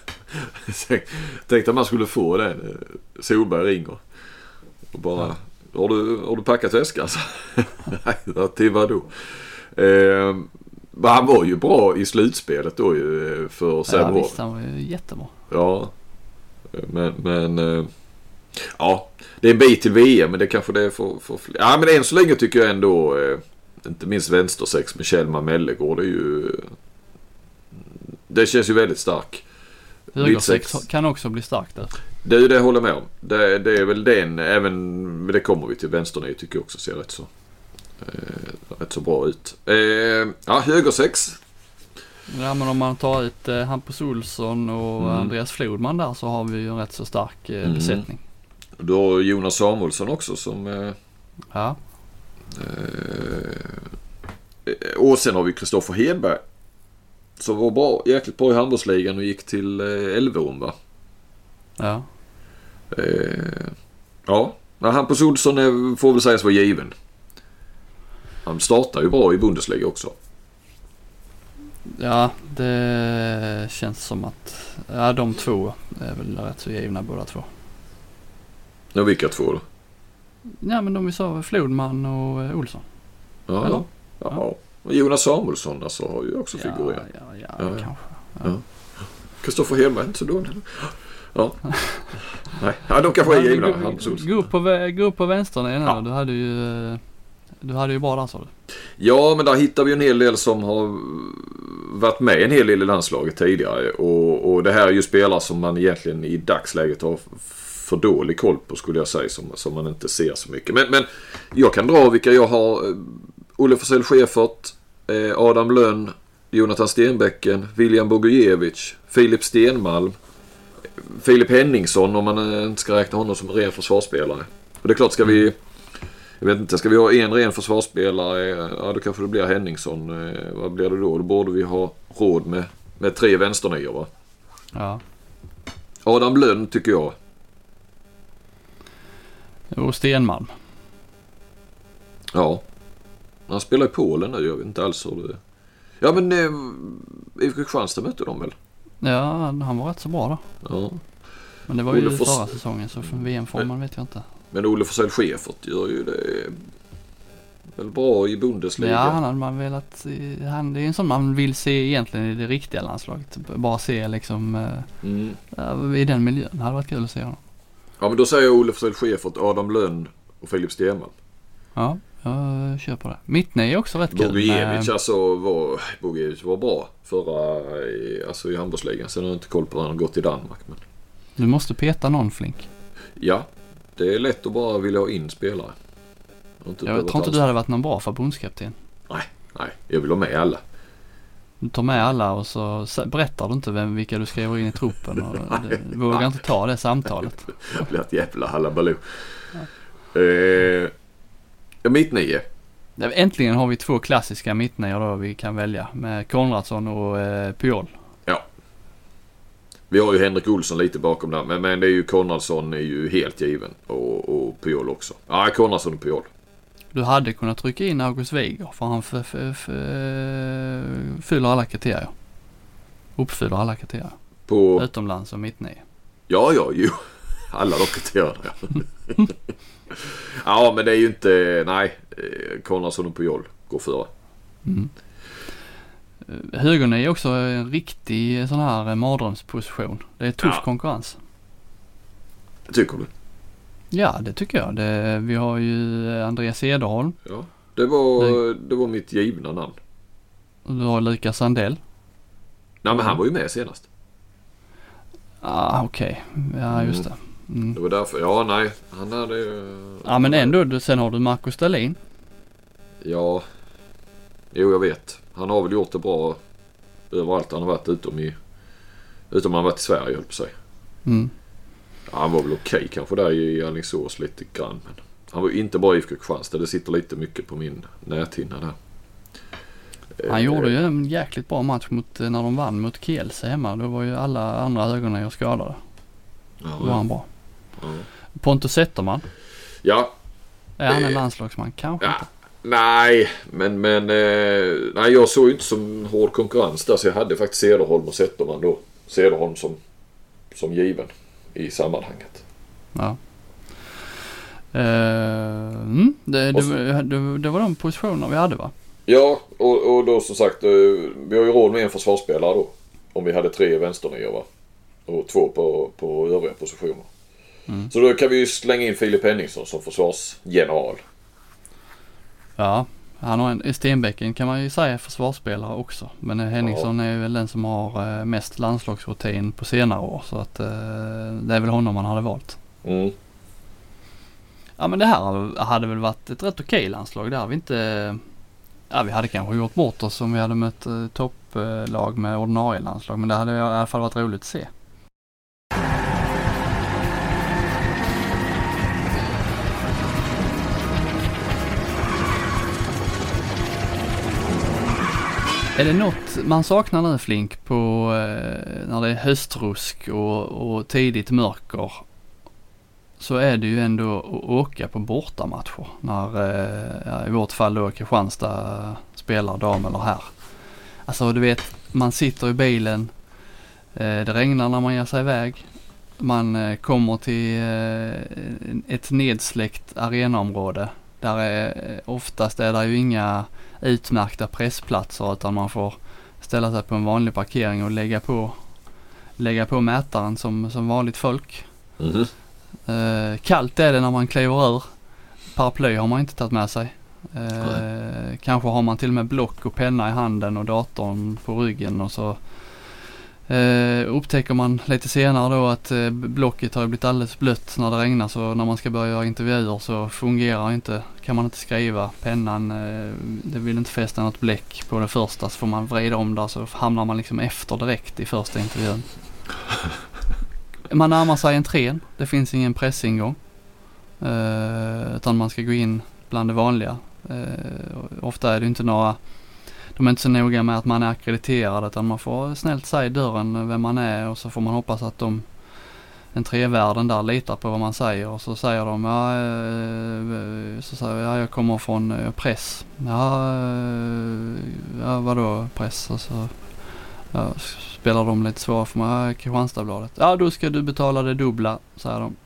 Tänkte att man skulle få den. eh, Solberg ringer. Och bara. Har, du, har du packat väskan? Nej, ja, till vadå? Eh, men han var ju bra i slutspelet då ju eh, för Ja, Sävehof. visst, han var ju jättebra. Ja. Men, men eh, ja, det är en bit till VM men det kanske det är för, för fler. Ja men än så länge tycker jag ändå, eh, inte minst vänstersex med Kjellman Mellegård, det är ju... Det känns ju väldigt stark. Högersex kan också bli starkt där. Det det jag håller med om. Det, det är väl den, även, men det kommer vi till. Vänstern tycker jag också ser rätt så, eh, rätt så bra ut. Eh, ja, högersex. Ja men om man tar ut eh, Hampus Olsson och Mm. Andreas Flodman där så har vi ju en rätt så stark eh, Mm. besättning. Då har Jonas Samuelsson också som eh, Ja. Eh, och sen har vi Kristoffer Hedberg. Som var bra, jäkligt bra i handbollsligan och gick till eh, Elverum va? Ja. Ja, Hampus Olsson är, får väl sägas vara given. Han startar ju bra i Bundesliga också. Ja, det känns som att, ja de två är väl rätt så givna båda två. Ja, vilka två då? Ja men de vi sa, Flodman och eh, Olsson. Ja, Eller? ja. Och Jonas Samuelsson alltså har ju också figurerat. Ja, ja, ja, Ja, kanske. Kristoffer är inte så dålig. Ja. Nej, ja, de kanske är givna. gå- upp på, gå upp på vänstern igen Ja. ja. Du hade ju, eh, du hade ju bra där sa du. Ja, men där hittar vi en hel del som har varit med en hel del i landslaget tidigare. Och, och det här är ju spelare som man egentligen i dagsläget har för dålig koll på skulle jag säga. Som, som man inte ser så mycket. Men, men jag kan dra vilka jag har. Eh, Olle Forsell Schäfert, eh, Adam Lönn, Jonathan Stenbäcken, William Bogujevic, Filip Stenmalm, Filip Henningsson om man eh, inte ska räkna honom som ren försvarsspelare. Och det är klart, ska vi... Jag vet inte, ska vi ha en ren försvarsspelare, ja då kanske det blir Henningsson. Eh, vad blir det då? Då borde vi ha råd med, med tre vänsternior va? Ja. Adam Lönn tycker jag. Och Stenmalm. Ja. Han spelar i Polen nu, jag vet inte alls hur det... Ja men eh, IFK Kristianstad mötte de väl? Ja, han var rätt så bra då. Ja. Men det var ju Olle Fors- förra säsongen så för VM-formen vet jag inte. Men Olle Forsell Schäfert gör ju det väl bra i Bundesliga. Ja, han hade man velat, eh, han, det är en sån man vill se egentligen i det riktiga landslaget. Bara se liksom eh, Mm. i den miljön. Det hade varit kul att se honom. Ja men då säger jag Forsell Schäfert, Adam Lönn och Filip Stenvall. Ja, jag köper det. Mittne är också rätt kul. Bogijevic med- alltså var, Bogijevic var bra förra i, alltså i handbollsligan. Sen har jag inte koll på hur han har gått i Danmark. Men Du måste peta någon flink. ja, det är lätt att bara vilja ha in spelare. Och inte Jag tror inte du hade varit någon bra förbundskapten. Nej, jag vill ha med alla. Du tar med alla och så berättar du inte vem, vilka du skriver in i truppen. Och du, du vågar inte ta det samtalet. Det blir ett jävla halabaloo. Eh, ja, mitt nio. Ja, Äntligen har vi två klassiska mittnior då vi kan välja med Konradsson och eh, Puyol. Vi har ju Henrik Olsson lite bakom där. Men, men det är ju Konradsson är ju helt given. Och, och Puyol också. Ja, Konradsson och Puyol. Du hade kunnat trycka in August Weiger för han fyller alla kriterier. Uppfyller alla kriterier. På... Utomlands och mittnio. Ja, ja, jo. Alla de kriterierna. ja. men det är ju inte... Nej. Konradsson och Puyol går före. Mm. Högernio är också en riktig sån här mardrömsposition. Det är tuff Ja. konkurrens. Tycker du? Ja, det tycker jag. Det, vi har ju Andreas Cederholm. Ja. Det var, det var mitt givna namn. Du har Lukas Sandell. Nej, men han var ju med senast. Ah, okej. Ja, just det. Mm. Det var därför. Ja, nej. Han hade... eh, Ja, men ändå. du- Sen har du Marcus Dahlin. Ja. Jo, jag vet. Han har väl gjort det bra överallt han har varit utom i... Utom han varit i Sverige, höll på säga. Mm. Han var väl okej kanske där i Alingsås lite grann. Men han var ju inte bara i IFK Kristianstad. Det sitter lite mycket på min näthinna där. Han Eh, gjorde ju en jäkligt bra match mot, eh, när de vann mot Kielce hemma. Då var ju alla andra ögonen skadade. Ja, Då var han bra. ja. Pontus Zetterman. ja, Är han en Eh, landslagsman? Kanske Ja, inte. nej, men, men eh, nej, jag såg ju inte som hård konkurrens där så jag hade faktiskt Cederholm och Zetterman då. Cederholm som, som given i sammanhanget. Ja. Eh, mm, det, det, det, det var de positionerna vi hade va? Ja, och, och då som sagt, eh, vi har ju råd med en försvarsspelare då. Om vi hade tre vänsternior va. Och två på, på övriga positioner. Mm. Så då kan vi ju slänga in Filip Henningsson som försvarsgeneral. Ja. Han har en, Stenbecken kan man ju säga försvarsspelare också. Men eh, Henningsson är väl den som har eh, mest landslagsrutin på senare år. Så att eh, det är väl honom man hade valt. Mm. Ja men det här hade väl varit ett rätt okej landslag. Det vi inte... Ja vi hade kanske gjort bort oss om vi hade mött topplag med ordinarie landslag. Men det hade i alla fall varit roligt att se. Är det något man saknar nu Flink på eh, när det är höstrusk och, och tidigt mörker så är det ju ändå att åka på bortamatcher när eh, ja, i vårt fall då Kristianstad spelar dam eller här. Alltså du vet, man sitter i bilen, eh, det regnar när man ger sig iväg. Man eh, kommer till eh, ett nedsläckt arenaområde. Där är, eh, oftast är det ju inga utmärkta pressplatser utan man får ställa sig på en vanlig parkering och lägga på, lägga på mätaren som, som vanligt folk. Mhm. Eh, kallt är det när man kliver ur. Paraply har man inte tagit med sig. Eh, kanske har man till och med block och penna i handen och datorn på ryggen och så eh, upptäcker man lite senare då att eh, blocket har blivit alldeles blött när det regnar så när man ska börja göra intervjuer så fungerar inte, kan man inte skriva. Pennan, eh, det vill inte fästa något bläck på det första så får man vrida om där så hamnar man liksom efter direkt i första intervjun. Man närmar sig entrén. Det finns ingen pressingång. Eh, utan man ska gå in bland det vanliga. Eh, ofta är det inte några, de är inte så noga med att man är akkrediterad utan man får snällt säga i dörren vem man är och så får man hoppas att de entrévärden där litar på vad man säger och så säger de ja, eh, så säger jag, ja jag kommer från eh, press. Ja, eh, ja vadå press? Och så, Jag spelar de lite svåra för mig, Kristianstadsbladet. Ja, då ska du betala det dubbla, säger de.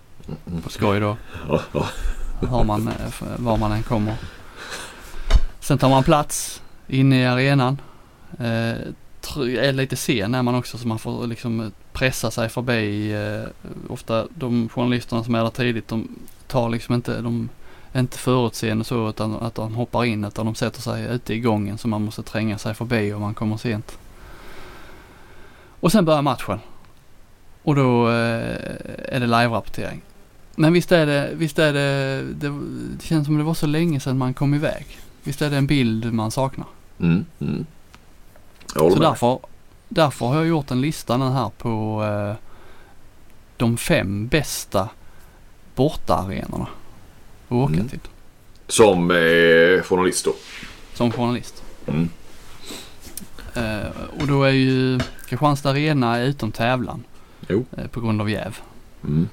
På skoj då. Ja, ja. Har man, var man än kommer. Sen tar man plats inne i arenan. Eh, är lite sen är man också så man får liksom eh, pressa sig förbi. Eh, ofta de journalisterna som är där tidigt de tar liksom inte, de är inte förutseende så utan att de hoppar in utan de sätter sig ute i gången så man måste tränga sig förbi om man kommer sent. Och sen börjar matchen. Och då är det live-rapportering. Men visst är det, visst är det, det, det känns som det var så länge sedan man kom iväg. Visst är det en bild man saknar. Mm, mm. Så med. därför, därför har jag gjort en lista nu här på eh, de fem bästa bortaarenorna att åka Mm. till Som eh, journalist då. som journalist. Mm. Eh, och då är ju Kristianstad Arena utom tävlan Jo. eh, på grund av jäv. Mm.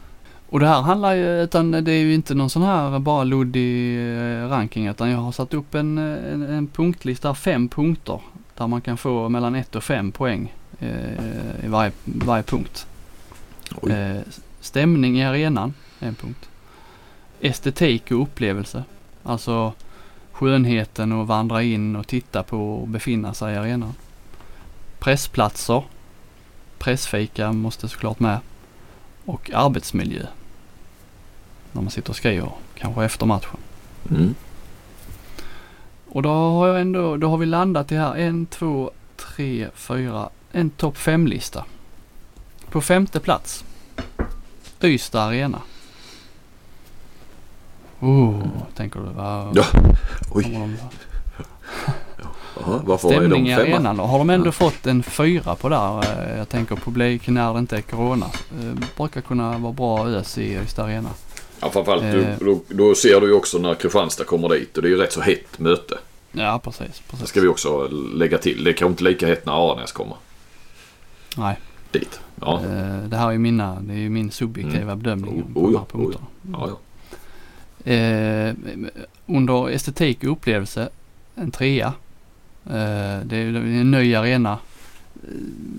Och det här handlar ju, utan det är ju inte någon sån här bara luddig eh, ranking utan jag har satt upp en, en, en punktlista, fem punkter där man kan få mellan ett och fem poäng eh, i varje, varje punkt. Eh, stämning i arenan, en punkt. Estetik och upplevelse, alltså skönheten att vandra in och titta på och befinna sig i arenan. Pressplatser, pressfika måste såklart med och arbetsmiljö. När man sitter och skriver, kanske efter matchen. Mm. Och då har jag ändå, då har vi landat i här en, två, tre, fyra, en topp fem-lista. På femte plats. Ystad Arena. Oh, tänker du. Vad, Ja. Oj. Jaha, varför Stämning de i femma? arenan då. Har de ändå Ja. fått en fyra på där. eh, Jag tänker publik när det inte är corona. Eh, brukar kunna vara bra ös i Ystad Arena. Ja, framförallt Eh. du, då, då ser du ju också när Kristianstad kommer dit och det är ju rätt så hett möte. Ja, precis. Det precis. ska vi också lägga till. Det är kanske inte lika hett när Aranäs kommer Nej, dit. Ja, eh, det här är ju mina, det är ju min subjektiva bedömning Oh, på oh de ja, här punkterna. ja, ja. Eh, under estetik och upplevelse, en trea. Eh, det är ju en ny arena. Eh,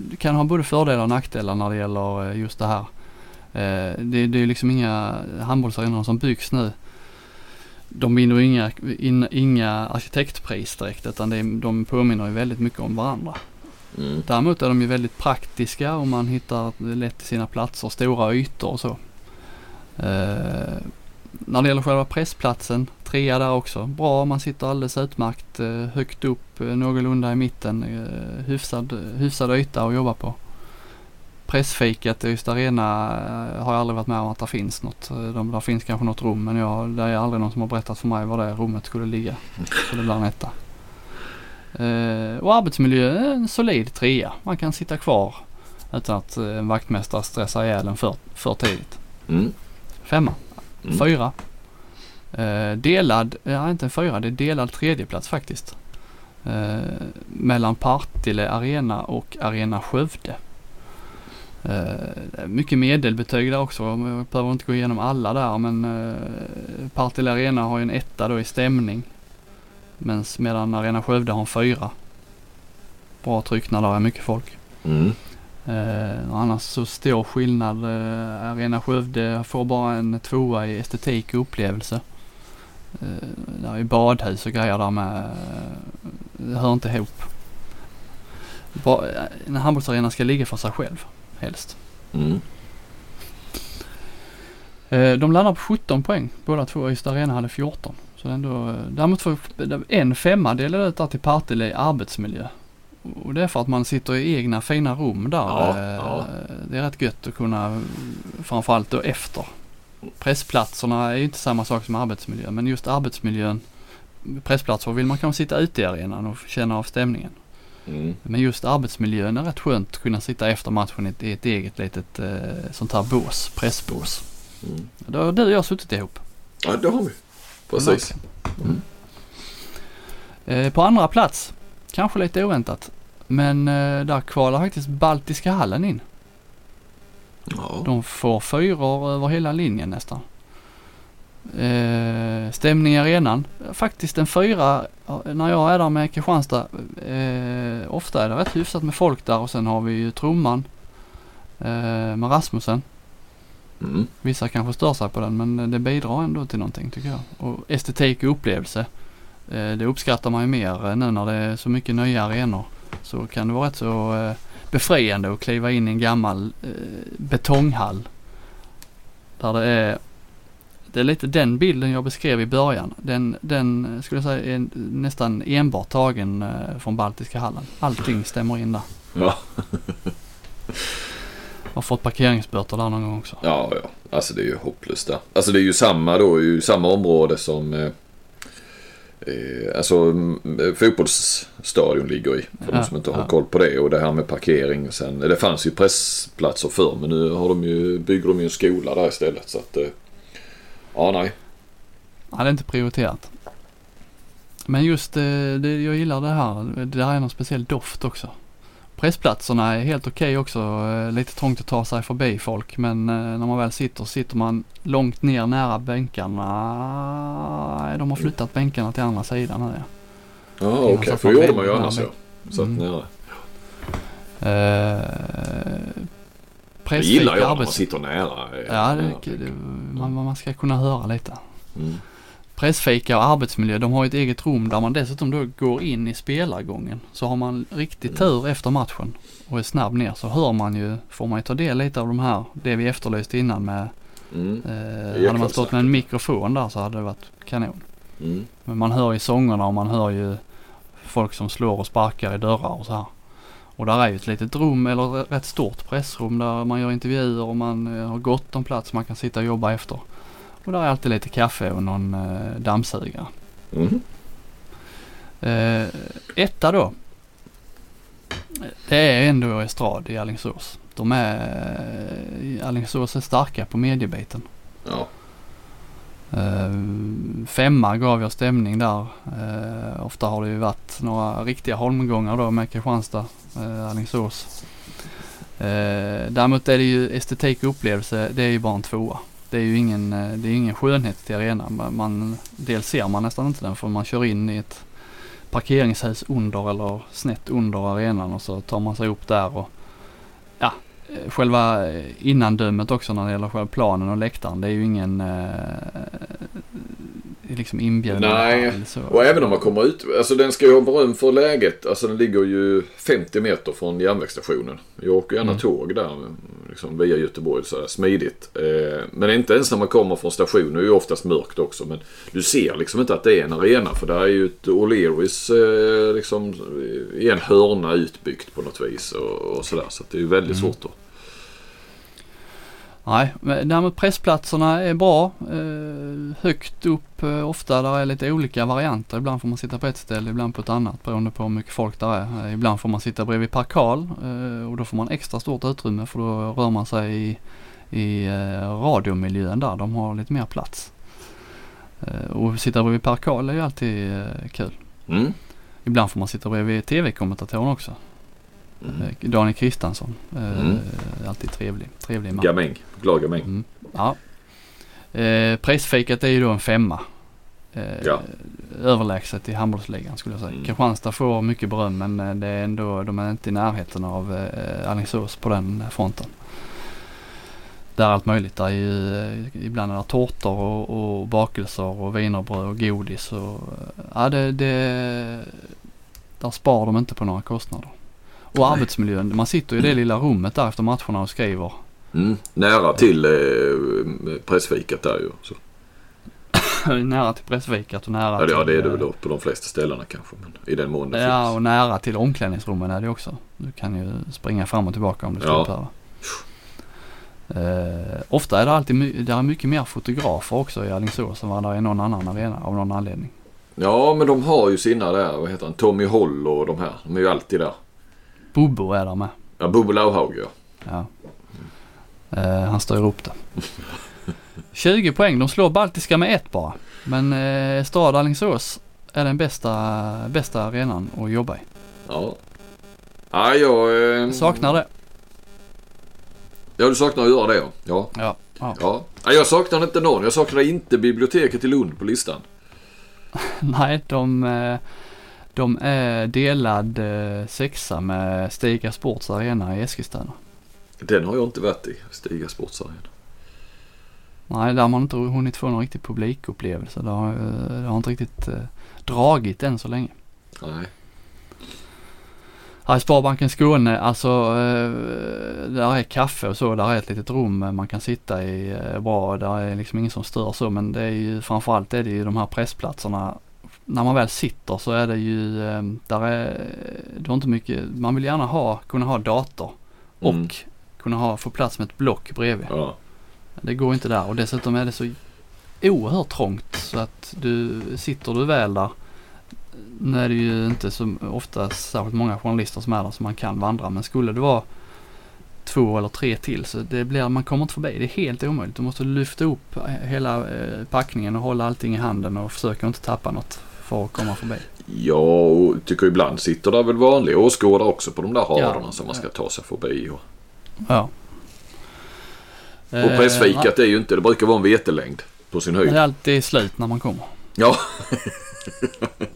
Det kan ha både fördelar och nackdelar när det gäller eh, just det här. Eh, det, är liksom inga handbollsarenor som byggs nu. De vinner ju inga, in, inga arkitektpris direkt utan det är, de påminner ju väldigt mycket om varandra. Mm. Däremot är de ju väldigt praktiska och man hittar lätt sina platser, stora ytor och så. När det gäller själva pressplatsen, trea där också. Bra, man sitter alldeles utmärkt eh, högt upp, eh, någorlunda i mitten. Eh, hyfsad, hyfsad yta att jobba på. Pressfikat i Ystad Arena har jag aldrig varit med om att det finns något. De, där finns kanske något rum men jag, det är aldrig någon som har berättat för mig var det rummet skulle ligga. Så det blir en etta. Och arbetsmiljö, en solid trea. Man kan sitta kvar utan att en vaktmästare stressar ihjäl en för, för tidigt. Mm. Femma. Mm. Fyra. Eh, delad, ja inte en fyra, det är delad tredjeplats faktiskt. Eh, mellan Partille Arena och Arena Skövde. Eh, mycket medelbetyg där också. Jag behöver inte gå igenom alla där men eh, Partille Arena har ju en etta då i stämning. Medan Arena Skövde har en fyra. Bra tryck när det är mycket folk. Mm. Eh, annars så stor skillnad. Eh, Arena Skövde får bara en tvåa i estetik och upplevelse. Eh, där är badhus och grejer där med. Eh, det hör inte ihop. Ba, en handbollsarena ska ligga för sig själv helst. Mm. Eh, de landar på 17 poäng. Båda två. Ystad Arena hade 14. Så ändå, eh, däremot får en femma delad ut där till Partille i arbetsmiljö. Och det är för att man sitter i egna fina rum där. Ja, Eh, ja. Det är rätt gött att kunna, framförallt då efter. Pressplatserna är ju inte samma sak som arbetsmiljö men just arbetsmiljön, pressplatser vill man kanske sitta ute i arenan och känna av stämningen. Mm. Men just arbetsmiljön är rätt skönt att kunna sitta efter matchen i ett, eget litet eh, sånt här bås, pressbås. Mm. Då har du och jag suttit ihop. Ja, det har vi. Precis. Mm. Eh, på andra plats, kanske lite oväntat, men eh, där kvalar faktiskt Baltiska hallen in. Ja. De får fyror över hela linjen nästan. Eh, stämning i arenan. Faktiskt en fyra när jag är där med Kristianstad. Eh, ofta är det rätt hyfsat med folk där och sen har vi ju trumman eh, med Rasmussen. Mm. Vissa kanske stör sig på den men det bidrar ändå till någonting tycker jag. Och estetik och upplevelse. Eh, det uppskattar man ju mer eh, nu när det är så mycket nya arenor. Så kan det vara rätt så eh, befriande att kliva in i en gammal eh, betonghall. Där det är det är lite den bilden jag beskrev i början. Den, den skulle jag säga är nästan enbart tagen eh, från Baltiska hallen. Allting stämmer in där. Ja. Har fått parkeringsböter där någon gång också. ja, ja. Alltså det är ju hopplöst där. Alltså det är ju samma då, ju samma område som eh, alltså mm, fotbollsstadion ligger i. För Ja, de som inte har ja. koll på det. Och det här med parkering. Sen, det fanns ju pressplatser förr men nu har de ju, bygger de ju en skola där istället. Så att, eh, ja nej. Ja, det är inte prioriterat. Men just eh, det, jag gillar det här. Det där är någon speciell doft också. Pressplatserna är helt okej också. eh, Lite trångt att ta sig förbi folk. Men eh, när man väl sitter sitter man långt ner nära bänkarna. Nej, De har flyttat bänkarna till andra sidan nu. ja. Okej, så för det gjorde man ju annars med. ja. Så att, Mm. nära. Eh, pressfika, gillar jag när man sitter nära. eh, Ja, det, det, man, man ska kunna höra lite. Mm. Pressfika och arbetsmiljö, de har ett eget rum där man dessutom då går in i spelargången. Så har man riktigt tur efter matchen och är snabb ner så hör man ju, får man ju ta del lite av de här, det vi efterlyste innan med, Mm. eh, hade man stått med en mikrofon där så hade det varit kanon. Mm. Men man hör ju sångerna och man hör ju folk som slår och sparkar i dörrar och så här. Och där är ju ett litet rum, eller rätt stort pressrum där man gör intervjuer och man eh, har gott om plats man kan sitta och jobba efter. Och där är alltid lite kaffe och någon eh, dammsugare. Mm. Eh, etta då. Det är ändå Estrad i Alingsås. De är, Alingsås är starka på mediebiten. Ja. Eh, femma gav jag stämning där. Eh, ofta har det ju varit några riktiga holmgångar då med Kristianstad, eh, Alingsås. Eh, däremot är det ju estetik och upplevelse, det är ju bara en tvåa. Det är ju ingen, eh, det är ingen skönhet till arenan. Man, man, dels ser man nästan inte den för man kör in i ett parkeringshus under eller snett under arenan och så tar man sig upp där och ja, eh, själva eh, innandömet också när det gäller själva planen och läktaren. Det är ju ingen eh, liksom inbjudande. Nej. Och även om man kommer ut, alltså den ska ju ha beröm för läget. Alltså den ligger ju 50 meter från järnvägsstationen. Jag åker gärna Mm. tåg där liksom via Göteborg så här smidigt. Eh, men inte ens när man kommer från stationen, det är ju oftast mörkt också. Men du ser liksom inte att det är en arena för där är ju ett O'Learys eh, liksom i en hörna utbyggt på något vis och, och sådär. Så att det är ju väldigt Mm. svårt att... Nej, men däremot pressplatserna är bra. Eh, högt upp eh, ofta. Där är lite olika varianter. Ibland får man sitta på ett ställe, ibland på ett annat beroende på hur mycket folk där är. Eh, ibland får man sitta bredvid parkal eh, och då får man extra stort utrymme för då rör man sig i, i eh, radiomiljön där. De har lite mer plats. Eh, och sitta bredvid parkal är ju alltid kul. Mm. Ibland får man sitta bredvid tv-kommentatorn också. Mm. Daniel Kristiansson. Eh, Mm. Alltid trevlig, trevlig man. Gamäng. Glad gamäng. Mm. Ja. Eh, prisfikat är ju då en femma. Eh, Ja. Överlägset i handbollsligan skulle jag säga. Mm. Kristianstad får mycket beröm men eh, det är ändå, de är inte i närheten av eh, Alingsås på den fronten. Där är allt möjligt. Där är ju, ibland är det tårtor och, och bakelser och wienerbröd och godis. Och, ja, det, det, där sparar de inte på några kostnader. Och Nej. arbetsmiljön. Man sitter i det lilla rummet där efter matcherna och skriver. Mm. Nära till eh, pressfikat där ju. Så. nära till Pressvikat och nära det- ja, det är det till, väl eh, då på de flesta ställena kanske. Men I den mån det Ja, finns. och nära till omklädningsrummen är det också. Du kan ju springa fram och tillbaka om du skulle Ja. behöva. Eh, ofta är det alltid det är mycket mer fotografer också i Alingsås än vad det är i någon annan arena av någon anledning. Ja, men de har ju sina där. Vad heter han? Tommy Holl och de här. De är ju alltid där. Bobo är där med. Ja, Bobo Lauhaug ja. Ja. Eh, han styr upp det. 20 poäng. De slår Baltiska med ett bara. Men eh, Stad Alingsås är den bästa, bästa arenan att jobba i. Ja. Ja, jag... Eh, Saknar det. Ja, du saknar att göra det ja. Ja. Ja. Ja. Ja. Ja, Jag saknar inte någon. Jag saknar inte biblioteket i Lund på listan. Nej, de, eh, de är delad eh, sexa med Stiga Sports Arena i Eskilstuna. Den har jag inte varit i, Stiga Sportsarena. Nej, där har man inte hunnit få någon riktig publikupplevelse. Det har, eh, det har inte riktigt eh, dragit än så länge. Nej. Här i Sparbanken Skåne, alltså eh, där är kaffe och så, där är ett litet rum man kan sitta i eh, bra. Där är liksom ingen som stör så men det är ju framförallt är det ju de här pressplatserna. När man väl sitter så är det ju, eh, där är, det är inte mycket, man vill gärna ha, kunna ha dator och Mm. kunna ha, få plats med ett block bredvid. Ja. Det går inte där och dessutom är det så oerhört trångt så att du, sitter du väl där nu är det ju inte så ofta särskilt många journalister som är där som man kan vandra men skulle det vara två eller tre till så det blir, man kommer inte förbi. Det är helt omöjligt. Du måste lyfta upp hela eh, packningen och hålla allting i handen och försöka inte tappa något för att komma förbi. Jag och tycker ibland sitter där väl vanliga åskådare också på de där raderna Ja. som man ska ta sig förbi. Och, Ja. och pressfikat är ju inte, det brukar vara en vetelängd på sin Eh, höjd. Det är alltid slut när man kommer. Ja,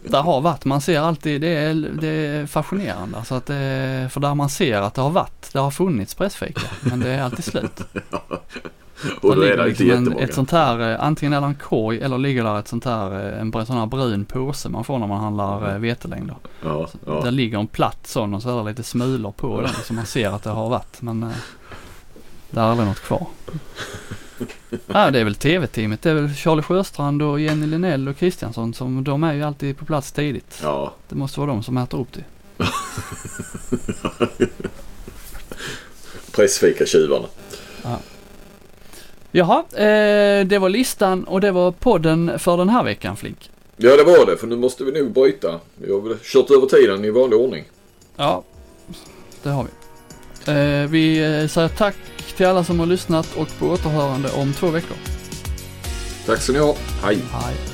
Där har varit, man ser alltid, det är, det är fascinerande. Så att det, för där man ser att det har varit, det har funnits pressfika. Men det är alltid slut. och då Där är det inte liksom en, jättemånga. ett sånt här, eh, antingen är det en korg eller ligger där ett sånt här, eh, en, sån här brun påse man får när man handlar eh, vetelängder. Ja, Där ja. ligger en platt sån och så är det lite smulor på den så man ser att det har varit. Men eh, det är aldrig något kvar. Ja, det är väl tv-teamet. Det är väl Charlie Sjöstrand och Jenny Linell och Kristiansson som de är ju alltid på plats tidigt. ja. Det måste vara de som äter upp det. Pressfika-tjuvarna. Jaha, eh, det var listan och det var podden för den här veckan Flink. Ja, det var det. För nu måste vi nog bryta. Vi har väl kört över tiden i vanlig ordning. Ja, det har vi. Eh, vi eh, säger tack till alla som har lyssnat och på återhörande om två veckor. Tack ska ni ha. Hej. Hej.